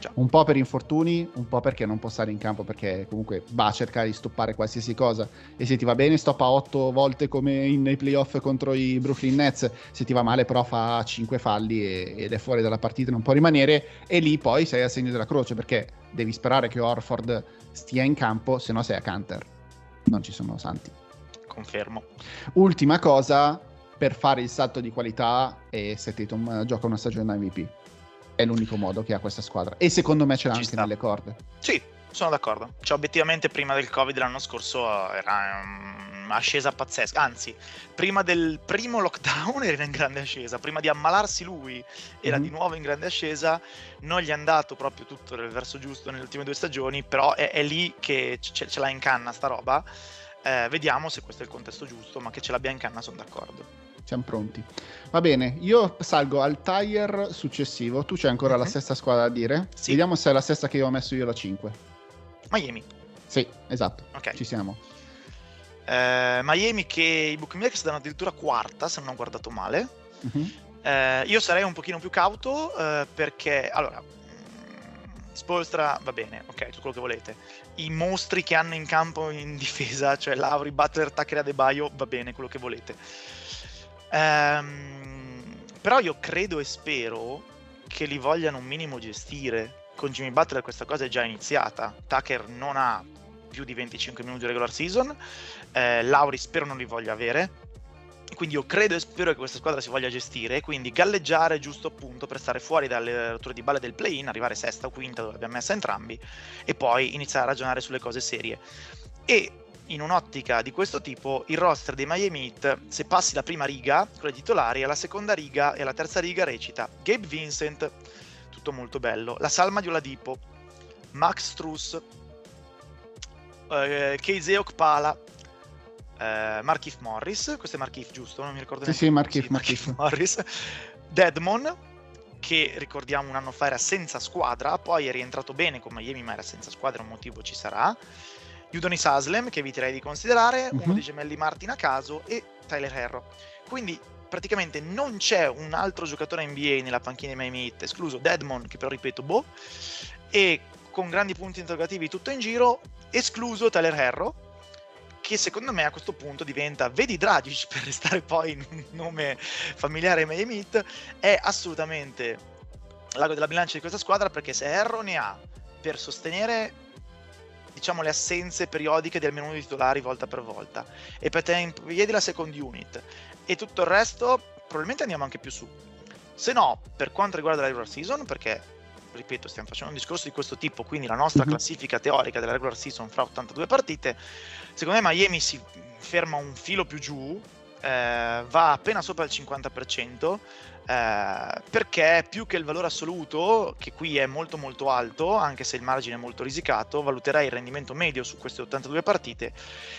Già. Un po' per infortuni, un po' perché non può stare in campo perché comunque va a cercare di stoppare qualsiasi cosa e se ti va bene stoppa 8 volte come in- nei playoff contro i Brooklyn Nets, se ti va male però fa 5 falli e- ed è fuori dalla partita, non può rimanere e lì poi sei a segno della croce perché devi sperare che Orford stia in campo, se no sei a Canter. Non ci sono santi. Confermo. Ultima cosa per fare il salto di qualità e se Tatum eh, gioca una stagione da MVP. È l'unico modo che ha questa squadra e secondo me ce l'ha Ci anche sta. nelle corde. Sì, sono d'accordo. Cioè, obiettivamente, prima del Covid l'anno scorso era un'ascesa pazzesca. Anzi, prima del primo lockdown (laughs) era in grande ascesa. Prima di ammalarsi lui, era Mhm. di nuovo in grande ascesa. Non gli è andato proprio tutto nel verso giusto nelle ultime due stagioni. Però è, è lì che ce, ce l'ha in canna sta roba. Eh, vediamo se questo è il contesto giusto, ma che ce l'abbia in canna sono d'accordo. Siamo pronti. Va bene, io salgo al tire successivo. Tu c'hai ancora la Mhm. stessa squadra da dire? Sì. Vediamo se è la stessa che io ho messo io la 5. Miami, Sì, esatto. ok. Ci siamo. Eh, Miami che i bookmakers danno addirittura quarta, se non ho guardato male. Mhm. Eh, io sarei un pochino più cauto eh, perché, allora, mm, Spolstra va bene, ok, tutto quello che volete. I mostri che hanno in campo in difesa, cioè Lauri, Butler, Tucker Adebayo, va bene, quello che volete. Ehm, però io credo e spero che li vogliano un minimo gestire. Con Jimmy Butler questa cosa è già iniziata. Tucker non ha più di 25 minuti di regular season. Eh, Lauri spero non li voglia avere. Quindi io credo e spero che questa squadra si voglia gestire, quindi galleggiare giusto appunto per stare fuori dalle rotture di balle del play-in, arrivare sesta o quinta dove abbiamo messa entrambi e poi iniziare a ragionare sulle cose serie. E in un'ottica di questo tipo, il roster dei Miami Heat, se passi la prima riga, quella titolari, alla seconda riga e alla terza riga recita Gabe Vincent, tutto molto bello, la Salma di Oladipo, Max Struss, eh, Keizeo Kpala, eh, Markif Morris, questo è Markif giusto? Non mi ricordo Sì, neanche. sì, Markif, Sì, Markif. Morris, Deadmon, che ricordiamo un anno fa era senza squadra, poi è rientrato bene con Miami ma era senza squadra, un motivo ci sarà. Udonis Haslem, che eviterei di considerare, uno Mhm. dei gemelli Martin a caso e Tyler Herro. Quindi praticamente non c'è un altro giocatore NBA nella panchina di Miami Heat, escluso Deadmon, che però ripeto, boh, e con grandi punti interrogativi tutto in giro, escluso Tyler Herro, che secondo me a questo punto diventa, vedi Dragic (laughs) per restare poi in un nome familiare ai Miami Heat, è assolutamente l'ago della bilancia di questa squadra perché se Herro ne ha per sostenere diciamo le assenze periodiche di almeno uno dei titolari volta per volta. E per in piedi la second unit. E tutto il resto probabilmente andiamo anche più su. Se no per quanto riguarda la regular season perché ripeto stiamo facendo un discorso di questo tipo quindi la nostra Mhm. classifica teorica della regular season fra 82 partite secondo me Miami si ferma un filo più giù eh, va appena sopra il 50% eh, perché più che il valore assoluto, che qui è molto molto alto, anche se il margine è molto risicato, valuterei il rendimento medio su queste 82 partite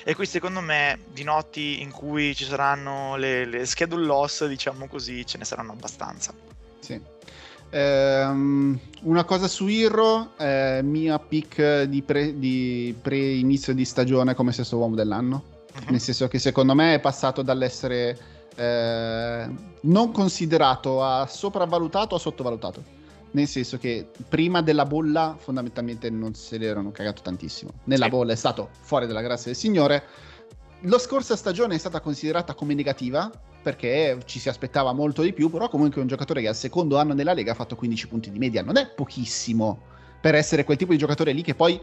e qui secondo me di notti in cui ci saranno le, le schedule loss, diciamo così, ce ne saranno abbastanza. Sì. Ehm, una cosa su Irro, eh, mia pick di, pre, di pre-inizio di stagione come sesto uomo dell'anno. Mhm. Nel senso che secondo me è passato dall'essere eh, non considerato a sopravvalutato a sottovalutato. Nel senso che prima della bolla fondamentalmente non se l'erano cagato tantissimo. Nella Sì. bolla è stato fuori dalla grazia del Signore. lo scorsa stagione è stata considerata come negativa perché ci si aspettava molto di più, però comunque è un giocatore che al secondo anno nella Lega ha fatto 15 punti di media, non è pochissimo per essere quel tipo di giocatore lì che poi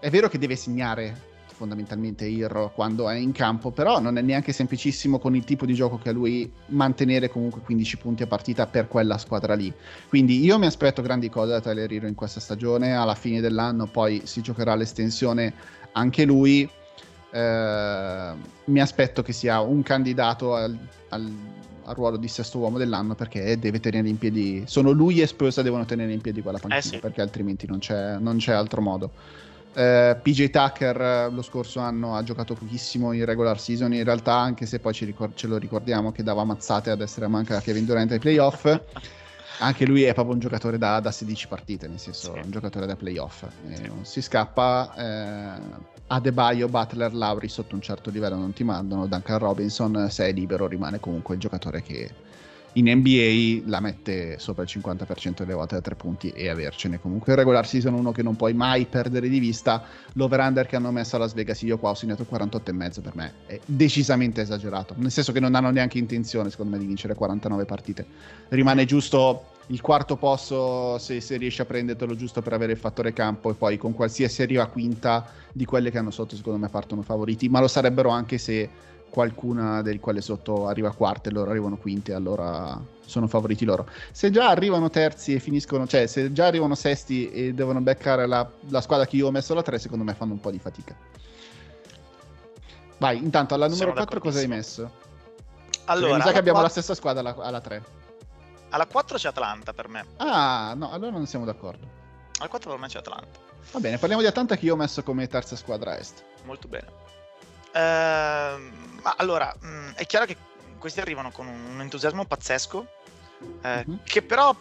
è vero che deve segnare fondamentalmente Irro quando è in campo, però non è neanche semplicissimo con il tipo di gioco che ha lui mantenere comunque 15 punti a partita per quella squadra lì. Quindi io mi aspetto grandi cose da Tyler Hero in questa stagione, alla fine dell'anno poi si giocherà l'estensione anche lui eh, mi aspetto che sia un candidato al, al, al, ruolo di sesto uomo dell'anno perché deve tenere in piedi. Sono lui e Spurs devono tenere in piedi quella panchina eh sì. perché altrimenti non c'è, non c'è altro modo. Uh, PJ Tucker lo scorso anno ha giocato pochissimo in regular season, in realtà anche se poi ricor- ce lo ricordiamo che dava mazzate ad essere manca Kevin Durant ai playoff, (laughs) anche lui è proprio un giocatore da, da 16 partite, nel senso sì. un giocatore da playoff, sì. non si scappa, eh, Adebayo, Butler, Lauri sotto un certo livello non ti mandano, Duncan Robinson se è libero rimane comunque il giocatore che in NBA la mette sopra il 50% delle volte da tre punti e avercene. Comunque in regular season uno che non puoi mai perdere di vista. L'over-under che hanno messo a Las Vegas io qua ho segnato 48,5 per me è decisamente esagerato. Nel senso che non hanno neanche intenzione secondo me di vincere 49 partite. Rimane giusto il quarto posto se, se riesci a prendertelo giusto per avere il fattore campo e poi con qualsiasi arriva quinta di quelle che hanno sotto secondo me partono favoriti. Ma lo sarebbero anche se qualcuna del quale sotto arriva quarta e loro arrivano quinte allora sono favoriti loro se già arrivano terzi e finiscono cioè se già arrivano sesti e devono beccare la, la squadra che io ho messo la 3 secondo me fanno un po' di fatica vai intanto alla numero 4 cosa hai messo? allora mi sa che abbiamo 4... la stessa squadra alla, alla 3 alla 4 c'è Atlanta per me. Ah, no, allora non siamo d'accordo. Alla 4 per me c'è Atlanta. Va bene, parliamo di Atlanta che io ho messo come terza squadra est. Molto bene. Ehm, allora, mh, mm, è chiaro che questi arrivano con un entusiasmo pazzesco, eh, mm-hmm. che però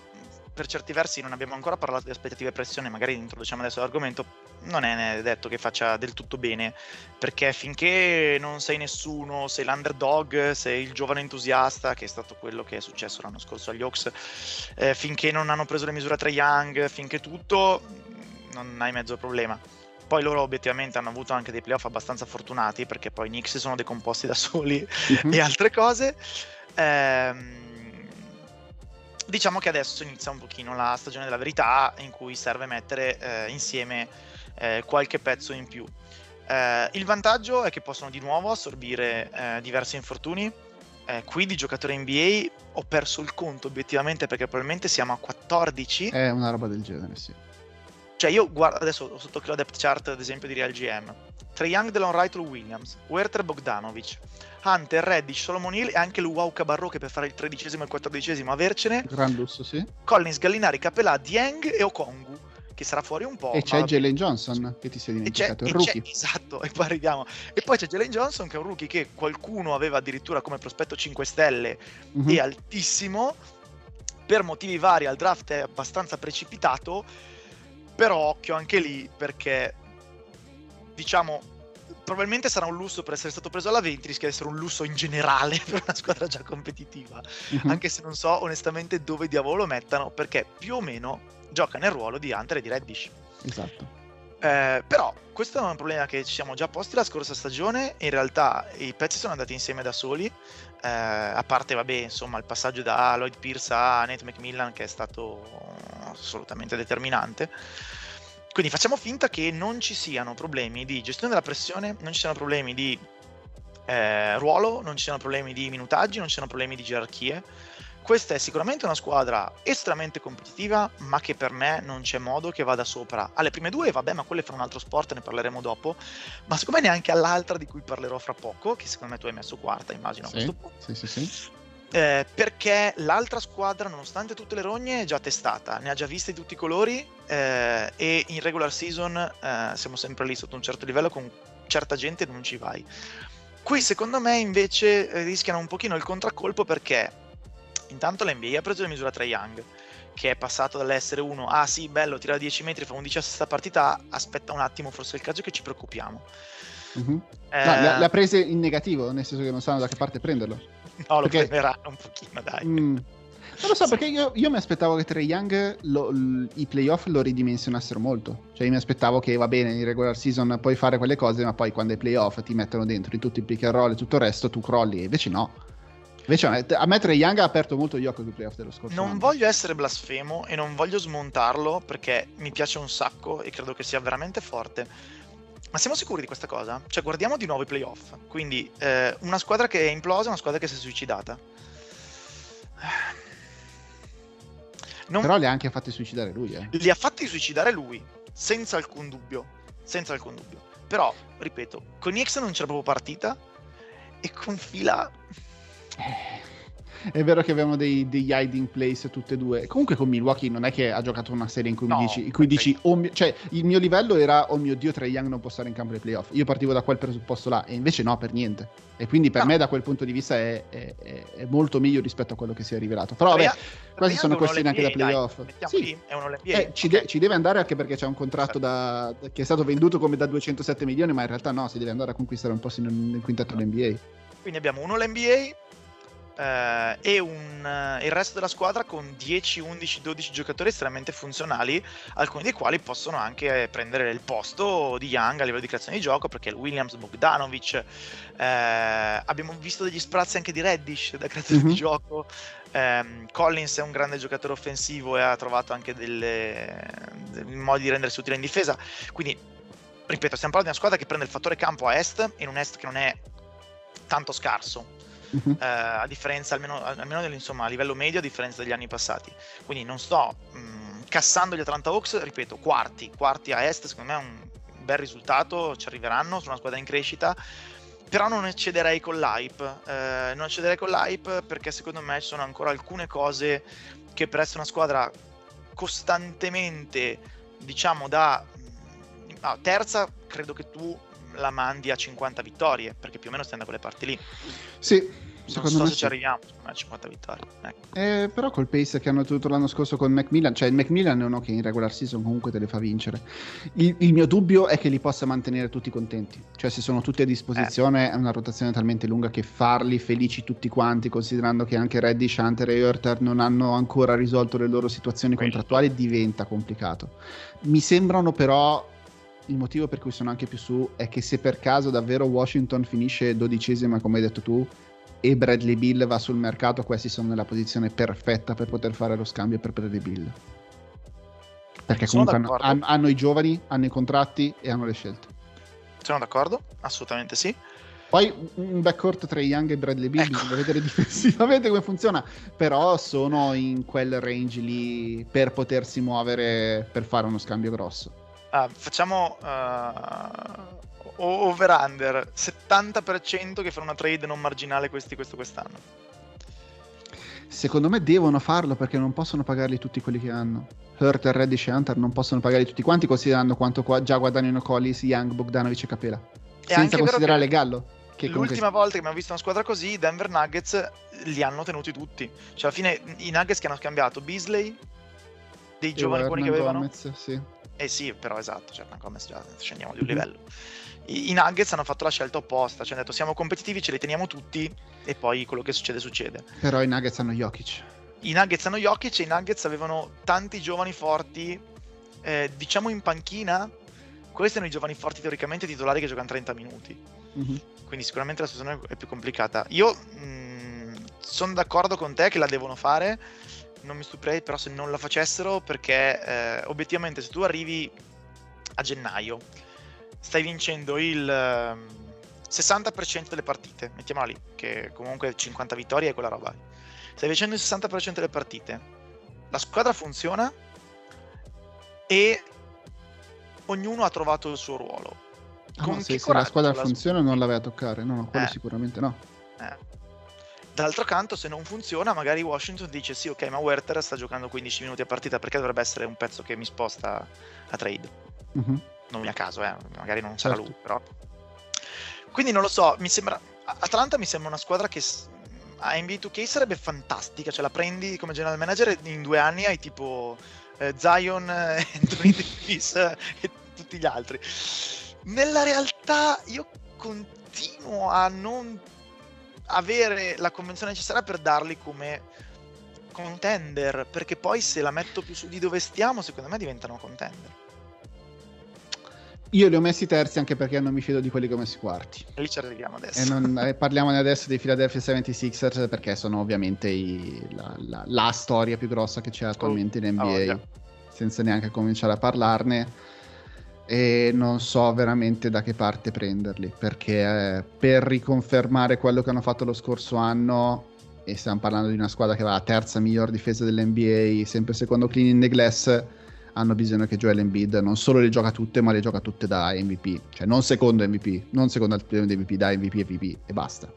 per certi versi non abbiamo ancora parlato di aspettative e pressione, magari introduciamo adesso l'argomento, non è detto che faccia del tutto bene, perché finché non sei nessuno, sei l'underdog, sei il giovane entusiasta, che è stato quello che è successo l'anno scorso agli Hawks, eh, finché non hanno preso le misure tra Young, finché tutto, non hai mezzo problema. Poi loro obiettivamente hanno avuto anche dei playoff abbastanza fortunati, perché poi i Knicks sono decomposti da (laughs) soli mm-hmm. e altre cose. Ehm, diciamo che adesso inizia un pochino la stagione della verità in cui serve mettere eh, insieme eh, qualche pezzo in più. Eh, il vantaggio è che possono di nuovo assorbire eh, diversi infortuni. Eh, qui di giocatore NBA ho perso il conto obiettivamente perché probabilmente siamo a 14. È una roba del genere, sì. Cioè io guardo adesso sotto la depth chart ad esempio di Real GM. Trae Young, Delon Wright, Williams, Werther Bogdanovic, Hunter, Reddish, Solomon Hill e anche Luau Cabarro che per fare il tredicesimo e il quattordicesimo avercene. Gran lusso, sì. Collins, Gallinari, Capelà, Dieng e Okongu che sarà fuori un po'. E c'è Jalen Johnson che ti sei dimenticato, il rookie. esatto, e poi arriviamo. E poi c'è Jalen Johnson che è un rookie che qualcuno aveva addirittura come prospetto 5 stelle mm-hmm. e altissimo. Per motivi vari al draft è abbastanza precipitato, però occhio anche lì perché diciamo probabilmente sarà un lusso per essere stato preso alla 20, rischia di essere un lusso in generale (laughs) per una squadra già competitiva, mm-hmm. anche se non so onestamente dove diavolo lo mettano, perché più o meno gioca nel ruolo di Hunter e di Reddish. Esatto. Eh, però questo è un problema che ci siamo già posti la scorsa stagione. In realtà i pezzi sono andati insieme da soli. Eh, a parte, vabbè, insomma, il passaggio da Lloyd Pierce a Nate McMillan che è stato assolutamente determinante. Quindi facciamo finta che non ci siano problemi di gestione della pressione, non ci siano problemi di eh, ruolo, non ci siano problemi di minutaggi, non ci siano problemi di gerarchie questa è sicuramente una squadra estremamente competitiva, ma che per me non c'è modo che vada sopra. Alle prime due, vabbè, ma quelle fra un altro sport, ne parleremo dopo. Ma secondo me neanche all'altra di cui parlerò fra poco, che secondo me tu hai messo quarta, immagino sì, a questo punto. Sì, sì, sì. Eh, perché l'altra squadra, nonostante tutte le rogne, è già testata, ne ha già viste di tutti i colori eh, e in regular season eh, siamo sempre lì sotto un certo livello con certa gente non ci vai. Qui secondo me invece eh, rischiano un pochino il contraccolpo perché intanto l'NBA ha preso le misure tra Young, che è passato dall'essere uno, ah sì, bello, tira 10 metri, fa 11 a questa partita, aspetta un attimo, forse è il caso che ci preoccupiamo. Mm-hmm. Eh... No, le, ha, prese in negativo, nel senso che non sanno da che parte prenderlo. No, lo Perché... prenderanno un pochino, dai. Mm. Non lo so, perché io, io mi aspettavo che Trey Young lo- l- i playoff lo ridimensionassero molto. Cioè, io mi aspettavo che va bene in regular season puoi fare quelle cose, ma poi quando ai playoff ti mettono dentro in tutti i pick and roll e tutto il resto, tu crolli. E invece no. Invece a me- Trey Young ha aperto molto gli occhi con i playoff dello scorso Non anno. voglio essere blasfemo e non voglio smontarlo perché mi piace un sacco e credo che sia veramente forte. Ma siamo sicuri di questa cosa? Cioè, guardiamo di nuovo i playoff. Quindi, eh, una squadra che è implosa una squadra che si è suicidata. Non- Però li ha anche fatti suicidare lui, eh. li ha fatti suicidare lui, senza alcun dubbio. Senza alcun dubbio. Però, ripeto, con X non c'era proprio partita e con Fila Eh, È vero che abbiamo dei, degli hiding place tutte e due. Comunque con Milwaukee non è che ha giocato una serie in cui No, mi dici, cui dici oh mio- cioè il mio livello era oh mio dio Trae Young non può stare in campo ai playoff. Io partivo da quel presupposto là e invece no per niente. E quindi per No. me da quel punto di vista è, è- è- molto meglio rispetto a quello che si è rivelato. Però vabbè, queste Trae sono questioni anche da dai, playoff. mettiamo Sì. lì, è un. Eh, ci, ok. de- ci deve andare anche perché c'è un contratto da- che è stato venduto come da 207 milioni, ma in realtà no, si deve andare a conquistare un posto nel, quintetto dell'NBA. Quindi abbiamo un All-NBA eh, e un, eh, il resto della squadra con 10, 11, 12 giocatori estremamente funzionali, alcuni dei quali possono anche prendere il posto di Young a livello di creazione di gioco, perché il Williams, Bogdanovic, eh, abbiamo visto degli sprazzi anche di Reddish da creazione Mhm. di gioco. Ehm, Collins è un grande giocatore offensivo e ha trovato anche delle, dei modi di rendersi utile in difesa. Quindi, ripeto, stiamo parlando di una squadra che prende il fattore campo a est, in un est che non è tanto scarso Mhm. eh, a differenza almeno, almeno insomma, a livello medio a differenza degli anni passati quindi non sto mh, cassando gli Atlanta Hawks ripeto quarti quarti a est secondo me è un bel risultato ci arriveranno sono una squadra in crescita però non eccederei con l'hype eh, non eccederei con l'hype perché secondo me ci sono ancora alcune cose che per essere una squadra costantemente diciamo da mh, ah, terza credo che tu la mandi a 50 vittorie perché più o meno stiamo da quelle parti lì Sì, non so se sì. ci arriviamo a 50 vittorie ecco. Eh, però col pace che hanno tenuto l'anno scorso con Macmillan, cioè il Macmillan è uno che in regular season comunque te le fa vincere. Il, il mio dubbio è che li possa mantenere tutti contenti, cioè se sono tutti a disposizione Eh. è una rotazione talmente lunga che farli felici tutti quanti, considerando che anche Reddish, Hunter e Hurter non hanno ancora risolto le loro situazioni Quello. contrattuali, diventa complicato. Mi sembrano però il motivo per cui sono anche più su è che se per caso davvero Washington finisce dodicesima, come hai detto tu, e Bradley Bill va sul mercato, questi sono nella posizione perfetta per poter fare lo scambio per Bradley Bill. Perché Sono comunque hanno, hanno i giovani, hanno i contratti e hanno le scelte. sono d'accordo assolutamente sì Poi un backcourt tra Young e Bradley Bill, Ecco. bisogna vedere (laughs) difensivamente come funziona, però sono in quel range lì per potersi muovere per fare uno scambio grosso. Ah, facciamo uh, over under 70% che fanno una trade non marginale questi questo quest'anno Secondo me devono farlo perché non possono pagarli tutti quelli che hanno. Hurt, Reddish e Hunter non possono pagarli tutti quanti considerando quanto qua già guadagnano Collis, Young, Bogdanovic e Capela. anche Senza considerare Gallo. Che comunque- l'ultima volta che abbiamo visto una squadra così i Denver Nuggets li hanno tenuti tutti cioè alla fine i Nuggets che hanno scambiato Beasley dei e giovani buoni che avevano Gomez, sì. Eh sì, però esatto, cioè Gomez già scendiamo di un livello. I, I Nuggets hanno fatto la scelta opposta, cioè hanno detto siamo competitivi, ce li teniamo tutti e poi quello che succede succede. Però i Nuggets hanno Jokic. I Nuggets hanno Jokic e i Nuggets avevano tanti giovani forti, eh, diciamo in panchina. Questi erano i giovani forti teoricamente titolari che giocano 30 minuti. Mhm. Quindi sicuramente la situazione è più complicata. Io sono d'accordo con te che la devono fare. Non mi stupirei però se non la facessero perché eh, obiettivamente se tu arrivi a gennaio stai vincendo il ehm, 60% delle partite, mettiamola lì, che comunque 50 vittorie è quella roba. Stai vincendo il 60% delle partite. La squadra funziona e ognuno ha trovato il suo ruolo. Ah, Con no, se, se la squadra la- funziona non la vai a toccare. No, no, quello Eh. sicuramente no. Eh. D'altro canto, se non funziona, magari Washington dice sì, ok, ma Werther sta giocando 15 minuti a partita perché dovrebbe essere un pezzo che mi sposta a trade. Mhm. Non mi a caso, eh, magari non sarà Certo. lui, però. Quindi non lo so, mi sembra Atlanta mi sembra una squadra che a NBA 2K sarebbe fantastica, cioè la prendi come general manager e in due anni hai tipo eh, Zion, (laughs) Anthony Davis (laughs) e tutti gli altri. Nella realtà io continuo a non avere la convenzione necessaria per darli come contender, perché poi se la metto più su di dove stiamo, secondo me diventano contender. Io li ho messi terzi anche perché non mi fido di quelli che ho messi quarti. E lì ci arriviamo adesso. E non, eh, parliamone adesso dei Philadelphia 76ers perché sono ovviamente i- la, la- la storia più grossa che c'è attualmente in ah, NBA, voglia. senza neanche cominciare a parlarne. E non so veramente da che parte prenderli perché eh, per riconfermare quello che hanno fatto lo scorso anno, e stiamo parlando di una squadra che va la terza miglior difesa dell'NBA, sempre secondo Clean in the Glass, hanno bisogno che Joel Embiid non solo le gioca tutte, ma le gioca tutte da MVP, cioè non secondo MVP, non secondo al premio di MVP, da MVP e MVP e basta.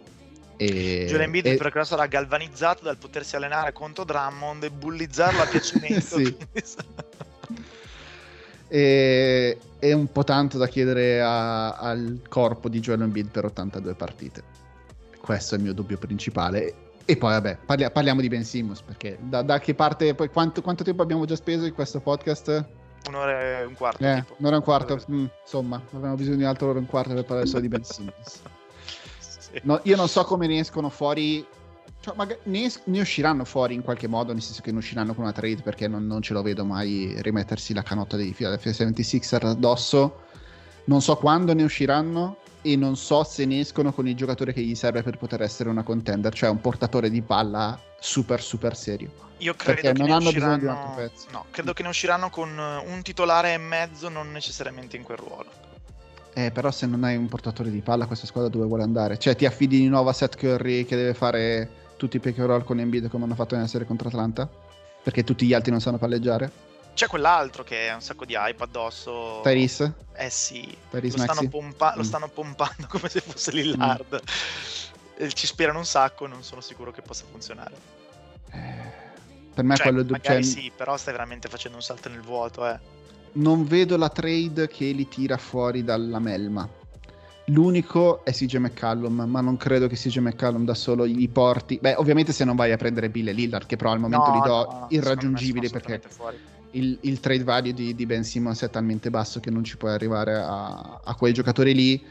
E, Joel Embiid e- però sarà galvanizzato dal potersi allenare contro Drummond e bullizzarlo a piacimento. (laughs) Sì. e- è un po' tanto da chiedere a- al corpo di Joel Embiid per 82 partite. Questo è il mio dubbio principale. E poi, vabbè, parlia- parliamo di Ben Simmons, perché da, da che parte, poi quanto, quanto tempo abbiamo già speso in questo podcast? Un'ora e un quarto. Eh, tipo. un'ora e un quarto, Mm, insomma, avevamo bisogno di un'altra ora e un quarto per parlare solo di Ben (laughs) Simmons. Sì. No, io non so come ne escono fuori. Cioè, maga- ne, ne usciranno fuori in qualche modo, nel senso che ne usciranno con una trade perché non, non ce lo vedo mai rimettersi la canotta dei Philadelphia 76er addosso. Non so quando ne usciranno e non so se ne escono con il giocatore che gli serve per poter essere una contender, cioè un portatore di palla super super serio. Io credo Perché che non ne hanno bisogno di un usciranno- altro pezzo. No, credo che ne usciranno con un titolare e mezzo, non necessariamente in quel ruolo. Eh, però se non hai un portatore di palla, questa squadra dove vuole andare? Cioè, ti affidi di nuovo a Seth Curry che deve fare tutti i pick and roll con Embiid come hanno fatto nella serie contro Atlanta? Perché tutti gli altri non sanno palleggiare? C'è quell'altro che ha un sacco di hype addosso. Tyrese? Eh sì, Tyrese lo stanno, pompa- lo Mm. stanno pompando (laughs) come se fosse Lillard. E Ci sperano un sacco, non sono sicuro che possa funzionare. Eh, per me Cioè, quello du- magari cioè, sì, però stai veramente facendo un salto nel vuoto, eh. non vedo la trade che li tira fuori dalla melma. L'unico è CJ McCallum, ma non credo che CJ McCallum da solo gli porti. Beh, ovviamente se non vai a prendere Bill e Lillard, che però al momento No, li do no, irraggiungibili perché il, il trade value di, di Ben Simmons è talmente basso che non ci puoi arrivare a, a quei giocatori lì.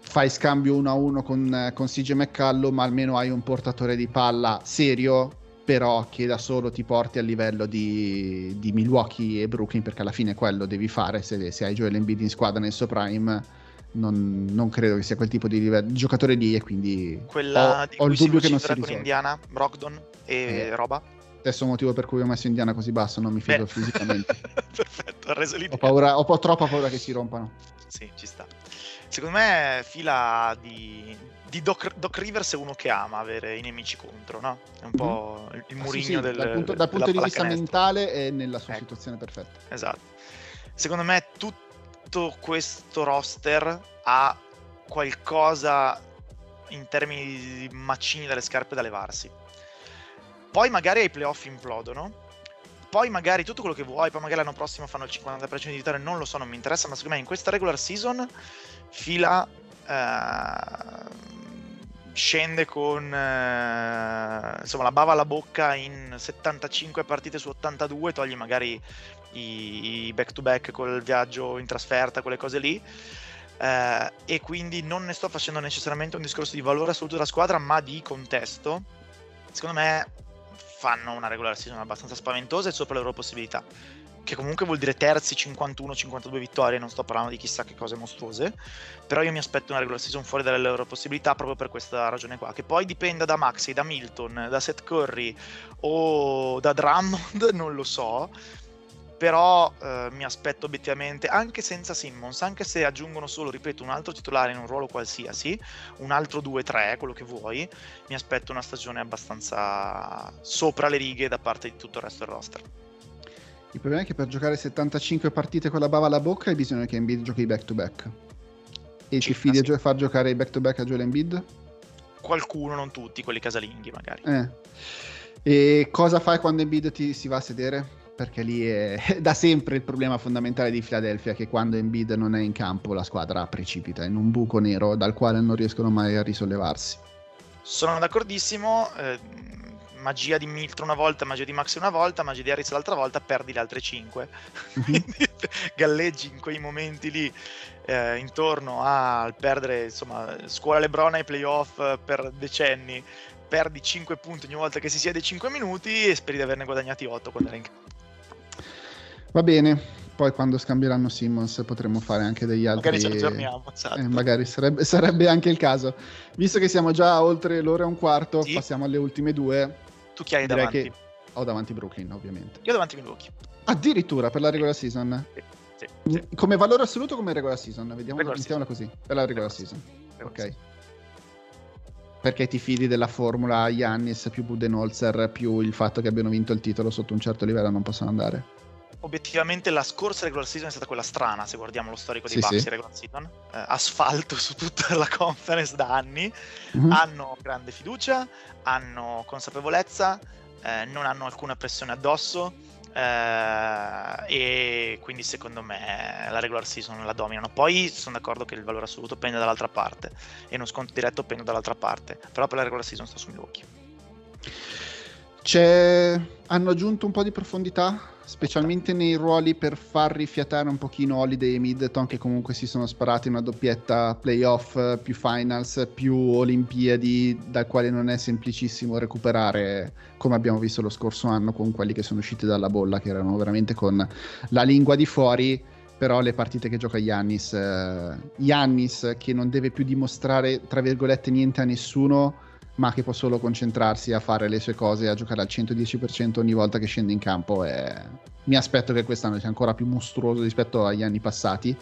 Fai scambio uno a uno con, con CJ McCallum, ma almeno hai un portatore di palla serio, però che da solo ti porti al livello di, di Milwaukee e Brooklyn, perché alla fine quello devi fare se, se hai Joel Embiid in squadra nel suo prime. Non, non credo che sia quel tipo di, livello, giocatore lì e quindi Quella ho, di ho il dubbio che non si vocifera con. Indiana, Brogdon e Eh. roba. Stesso motivo per cui ho messo Indiana così basso, non mi fido Beh. fisicamente. (laughs) Perfetto, ha reso l'idea. Ho, paura, ho troppa paura che si rompano. Sì, ci sta. Secondo me fila di, di Doc, Doc Rivers è uno che ama avere i nemici contro, no? È un po' il, il Ah, sì, murigno sì, del dal punto, dal punto di vista mentale è nella sua Ecco. situazione perfetta. Esatto. Secondo me tutto questo roster ha qualcosa in termini di macini dalle scarpe da levarsi. Poi magari ai playoff implodono. Poi magari tutto quello che vuoi, poi magari l'anno prossimo fanno il 50% di vittorie, non lo so, non mi interessa, ma secondo me in questa regular season fila eh, scende con eh, insomma la bava alla bocca in 75 partite su 82, togli magari i back to back col viaggio in trasferta, quelle cose lì. eh, e quindi non ne sto facendo necessariamente un discorso di valore assoluto della squadra, ma di contesto. Secondo me fanno una regular season abbastanza spaventosa e sopra le loro possibilità. Che comunque vuol dire terzi 51-52 vittorie, non sto parlando di chissà che cose mostruose. Però io mi aspetto una regular season fuori dalle loro possibilità proprio per questa ragione qua. Che poi dipenda da Maxi, da Milton, da Seth Curry o da Drummond, (laughs) non lo so però eh, mi aspetto obiettivamente, anche senza Simmons, anche se aggiungono solo, ripeto, un altro titolare in un ruolo qualsiasi, un altro 2-3, quello che vuoi, mi aspetto una stagione abbastanza sopra le righe da parte di tutto il resto del roster. Il problema è che per giocare 75 partite con la bava alla bocca hai bisogno che Embiid giochi back to back. E Circa, fidi a sì. gio- far giocare i back to back a Joel Embiid? Qualcuno, non tutti, quelli casalinghi magari. Eh. E cosa fai quando Embiid ti si va a sedere? Perché lì è (laughs) da sempre il problema fondamentale di Philadelphia che quando Embiid non è in campo la squadra precipita in un buco nero dal quale non riescono mai a risollevarsi. Sono d'accordissimo. eh, magia di Milton una volta, magia di Max una volta, magia di Harris l'altra volta, perdi le altre 5. (laughs) Quindi galleggi in quei momenti lì eh, intorno al perdere, insomma, scuola Lebron ai playoff eh, per decenni perdi 5 punti ogni volta che si siede 5 minuti e speri di averne guadagnati 8 quando era in campo. Va bene, poi quando scambieranno Simmons potremo fare anche degli altri. Magari ci aggiorniamo. Esatto. Eh, magari sarebbe, sarebbe, anche il caso. Visto che siamo già oltre l'ora e un quarto, sì. passiamo alle ultime due. Tu chi hai Direi davanti? ho davanti Brooklyn, ovviamente. Io davanti Milwaukee. Addirittura per la regular season? Sì. Sì, sì. Come valore assoluto come regular season? Vediamo, regular mettiamola così. Per la regular, regular season. season. Ok. Perché ti fidi della formula Yannis più Budenholzer più il fatto che abbiano vinto il titolo sotto un certo livello non possono andare? Obiettivamente la scorsa regular season è stata quella strana, se guardiamo lo storico dei sì, Bucks sì. regular season. Eh, asfalto (laughs) su tutta la conference da anni. Mm-hmm. Hanno grande fiducia, hanno consapevolezza, eh, non hanno alcuna pressione addosso. Eh, e quindi secondo me la regular season la dominano. Poi sono d'accordo che il valore assoluto pende dall'altra parte e uno sconto diretto pende dall'altra parte. Però per la regular season sto su Milwaukee. C'è... Hanno aggiunto un po' di profondità specialmente nei ruoli per far rifiatare un pochino Holiday e Middleton che comunque si sono sparati una doppietta playoff più finals più olimpiadi dal quale non è semplicissimo recuperare come abbiamo visto lo scorso anno con quelli che sono usciti dalla bolla che erano veramente con la lingua di fuori. Però le partite che gioca Yannis eh, Yannis che non deve più dimostrare tra virgolette niente a nessuno ma che può solo concentrarsi a fare le sue cose, a giocare al 110% ogni volta che scende in campo. E mi aspetto che quest'anno sia ancora più mostruoso rispetto agli anni passati.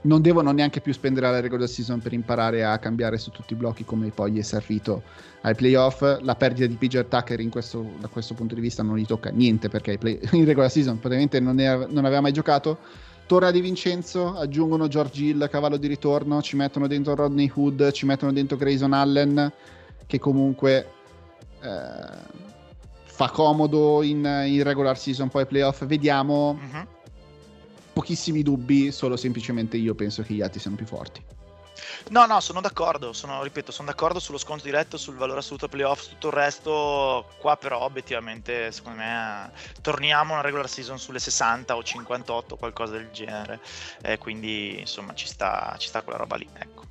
Non devono neanche più spendere la regular season per imparare a cambiare su tutti i blocchi come poi gli è servito ai playoff. La perdita di PJ Tucker questo, da questo punto di vista non gli tocca niente perché play, (laughs) in regular season praticamente non, è, non aveva mai giocato. Torna di Vincenzo, aggiungono George Hill, cavallo di ritorno, ci mettono dentro Rodney Hood, ci mettono dentro Grayson Allen che comunque eh, fa comodo in, in, regular season, poi playoff. Vediamo. Uh-huh. Pochissimi dubbi, solo semplicemente io penso che gli altri siano più forti. No, no, sono d'accordo, sono, ripeto, sono d'accordo sullo sconto diretto, sul valore assoluto playoff, tutto il resto, qua però obiettivamente secondo me torniamo a una regular season sulle 60 o 58, qualcosa del genere, eh, quindi insomma ci sta, ci sta quella roba lì, ecco.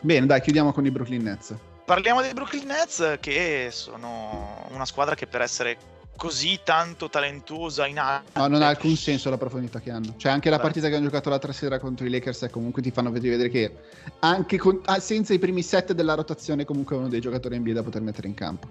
Bene, dai, chiudiamo con i Brooklyn Nets. Parliamo dei Brooklyn Nets che sono una squadra che per essere così tanto talentuosa in arte. No, non ha alcun senso la profondità che hanno. Cioè, anche la partita che hanno giocato l'altra sera contro i Lakers, comunque ti fanno vedere che anche con, ah, senza i primi set della rotazione, comunque è uno dei giocatori NBA da poter mettere in campo.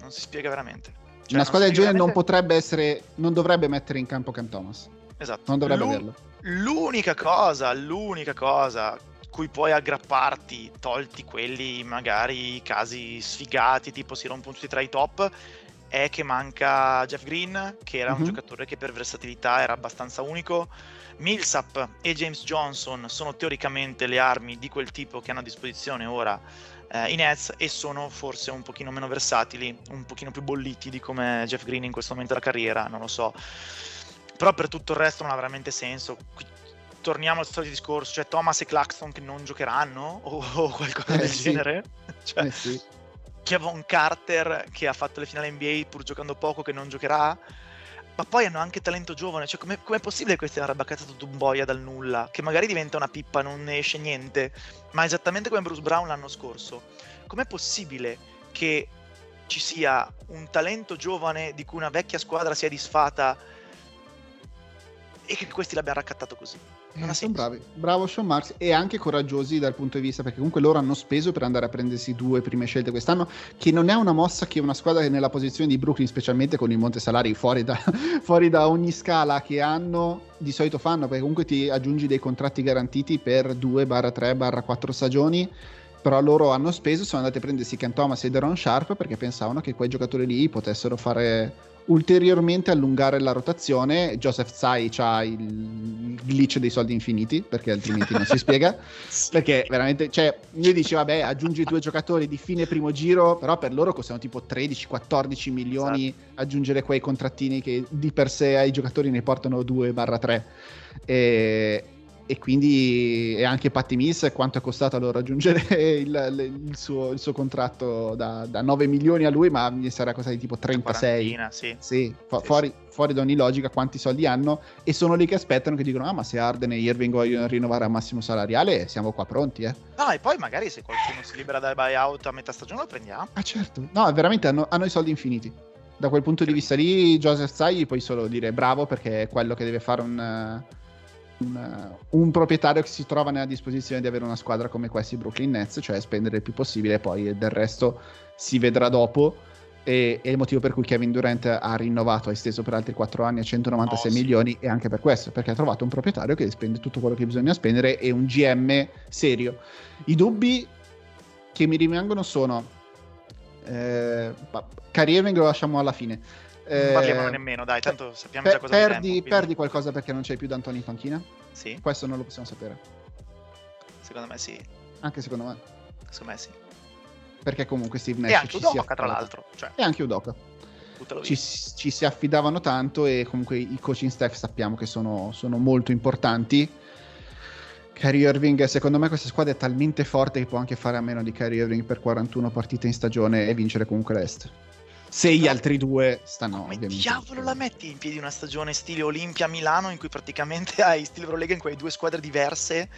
Non si spiega veramente. Cioè, Una squadra del genere veramente... non potrebbe essere, non dovrebbe mettere in campo Cam Thomas. Esatto. Non dovrebbe L'u- averlo. L'unica cosa, l'unica cosa cui puoi aggrapparti, tolti quelli magari casi sfigati, tipo si rompono tutti tra i top, è che manca Jeff Green, che era uh-huh. un mhm. giocatore che per versatilità era abbastanza unico. Millsap e James Johnson sono teoricamente le armi di quel tipo che hanno a disposizione ora eh, i Nets e sono forse un pochino meno versatili, un pochino più bolliti di come Jeff Green in questo momento della carriera, non lo so. Però per tutto il resto non ha veramente senso torniamo al solito discorso, cioè Thomas e Claxton che non giocheranno o, o qualcosa eh, del sì. genere. Cioè, eh, sì. Kevon Carter che ha fatto le finali NBA pur giocando poco che non giocherà. Ma poi hanno anche talento giovane, cioè com'è, com'è possibile che questi hanno rabbaccato Dumboia dal nulla? Che magari diventa una pippa, non ne esce niente, ma esattamente come Bruce Brown l'anno scorso. Com'è possibile che ci sia un talento giovane di cui una vecchia squadra sia disfata e che questi l'abbiano raccattato così? Non eh, sono bravi. Bravo Sean Marks e anche coraggiosi dal punto di vista perché comunque loro hanno speso per andare a prendersi due prime scelte quest'anno, che non è una mossa che una squadra che nella posizione di Brooklyn, specialmente con i monte salari fuori da, (laughs) fuori da ogni scala che hanno, di solito fanno, perché comunque ti aggiungi dei contratti garantiti per 2-3-4 stagioni però loro hanno speso, sono andati a prendersi Ken Thomas e Deron Sharp perché pensavano che quei giocatori lì potessero fare ulteriormente allungare la rotazione. Joseph Tsai ha il glitch dei soldi infiniti, perché altrimenti non si spiega. (laughs) Perché veramente, cioè, io dici, vabbè, aggiungi due giocatori di fine primo giro, però per loro costano tipo 13-14 milioni esatto. aggiungere quei contrattini che di per sé ai giocatori ne portano 2-3. E e quindi e anche Patti Mills quanto è costato a loro raggiungere (laughs) il, il, suo, il suo, contratto da, da, 9 milioni a lui ma mi sarà costato tipo 36 sì. Sì, fu- sì, fuori, fuori, da ogni logica quanti soldi hanno e sono lì che aspettano che dicono ah ma se Arden e Irving vogliono rinnovare al massimo salariale siamo qua pronti eh. No e poi magari se qualcuno si libera dal buyout a metà stagione lo prendiamo. Ah certo. No veramente hanno, hanno i soldi infiniti. Da quel punto di vista lì Joseph Tsai puoi solo dire bravo perché è quello che deve fare un un, un, proprietario che si trova nella disposizione di avere una squadra come questi Brooklyn Nets, cioè spendere il più possibile, poi del resto si vedrà dopo. E, è il motivo per cui Kevin Durant ha rinnovato, ha esteso per altri 4 anni a 196 oh, milioni sì. e anche per questo, perché ha trovato un proprietario che spende tutto quello che bisogna spendere e un GM serio. I dubbi che mi rimangono sono eh, Kyrie lo lasciamo alla fine non parliamone eh, nemmeno, dai, tanto sappiamo per, già cosa perdi, tempo, perdi qualcosa perché non c'è più D'Antoni in panchina? Sì. Questo non lo possiamo sapere. Secondo me sì. Anche secondo me. Secondo me sì. Perché comunque Steve Nash E anche Udoka, tra l'altro. Cioè. E anche Udoka. Ci, ci, si affidavano tanto e comunque i coaching staff sappiamo che sono, sono molto importanti. Kyrie Irving, secondo me questa squadra è talmente forte che può anche fare a meno di Kyrie Irving per 41 partite in stagione e vincere comunque l'Est se gli altri due stanno come diavolo la metti in piedi una stagione stile Olimpia Milano in cui praticamente (laughs) hai stile Eurolega in cui hai due squadre diverse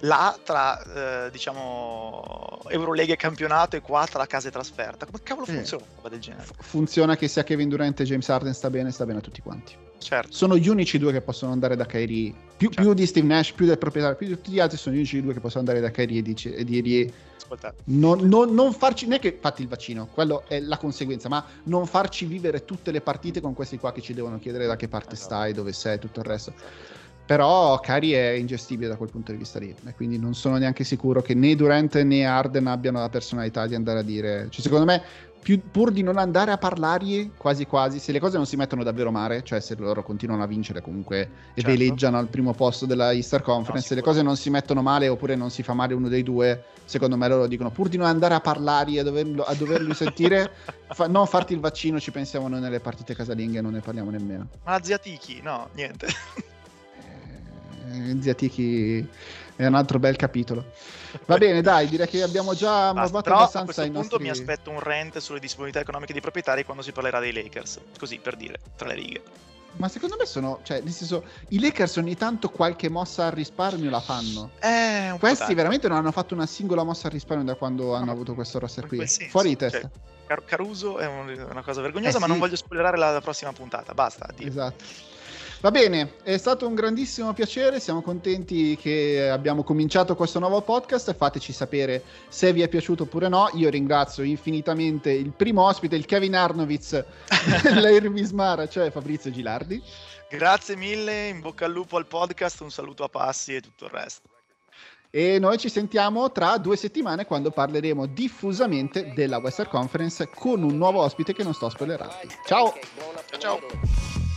là tra eh, diciamo Eurolega e campionato e qua tra casa e trasferta come cavolo eh. funziona una roba del genere funziona che sia Kevin Durant e James Harden sta bene sta bene a tutti quanti certo. sono gli unici due che possono andare da Kyrie più, certo. più, di Steve Nash più del proprietario più di tutti gli altri sono gli unici due che possono andare da Kyrie e, dice, e dirgli non, non, non, farci, non è che fatti il vaccino, quello è la conseguenza, ma non farci vivere tutte le partite con questi qua che ci devono chiedere da che parte esatto. stai, dove sei, tutto il resto. Però Cari è ingestibile da quel punto di vista lì, e quindi non sono neanche sicuro che né Durant né Arden abbiano la personalità di andare a dire. Cioè, secondo me più, pur di non andare a parlargli quasi quasi, se le cose non si mettono davvero male, cioè se loro continuano a vincere comunque e certo. veleggiano al primo posto della Easter Conference, no, se le cose non si mettono male oppure non si fa male uno dei due, secondo me loro dicono pur di non andare a parlargli, a, doverlo, a doverli sentire, (laughs) fa, non farti il vaccino, ci pensiamo noi nelle partite casalinghe, non ne parliamo nemmeno. Ma zia Tiki, no, niente. Eh, zia Tiki è un altro bel capitolo. Va bene, dai, direi che abbiamo già morbato abbastanza. A questo punto nostri... mi aspetto un rent sulle disponibilità economiche dei proprietari quando si parlerà dei Lakers, così per dire, tra le righe. Ma secondo me sono, cioè, nel senso, i Lakers ogni tanto qualche mossa al risparmio la fanno. Eh, Questi veramente non hanno fatto una singola mossa al risparmio da quando no, hanno avuto questo roster qui. Fuori di testa. Cioè, Car- Caruso è un, una cosa vergognosa, eh, ma sì. non voglio spoilerare la, la prossima puntata. Basta. Addio. Esatto. Va bene, è stato un grandissimo piacere, siamo contenti che abbiamo cominciato questo nuovo podcast, fateci sapere se vi è piaciuto oppure no, io ringrazio infinitamente il primo ospite, il Kevin Arnovitz (laughs) dell'Airmismara, cioè Fabrizio Gilardi. Grazie mille, in bocca al lupo al podcast, un saluto a Passi e tutto il resto. E noi ci sentiamo tra due settimane quando parleremo diffusamente della Western Conference con un nuovo ospite che non sto spoilerando. Ciao! Ciao! ciao.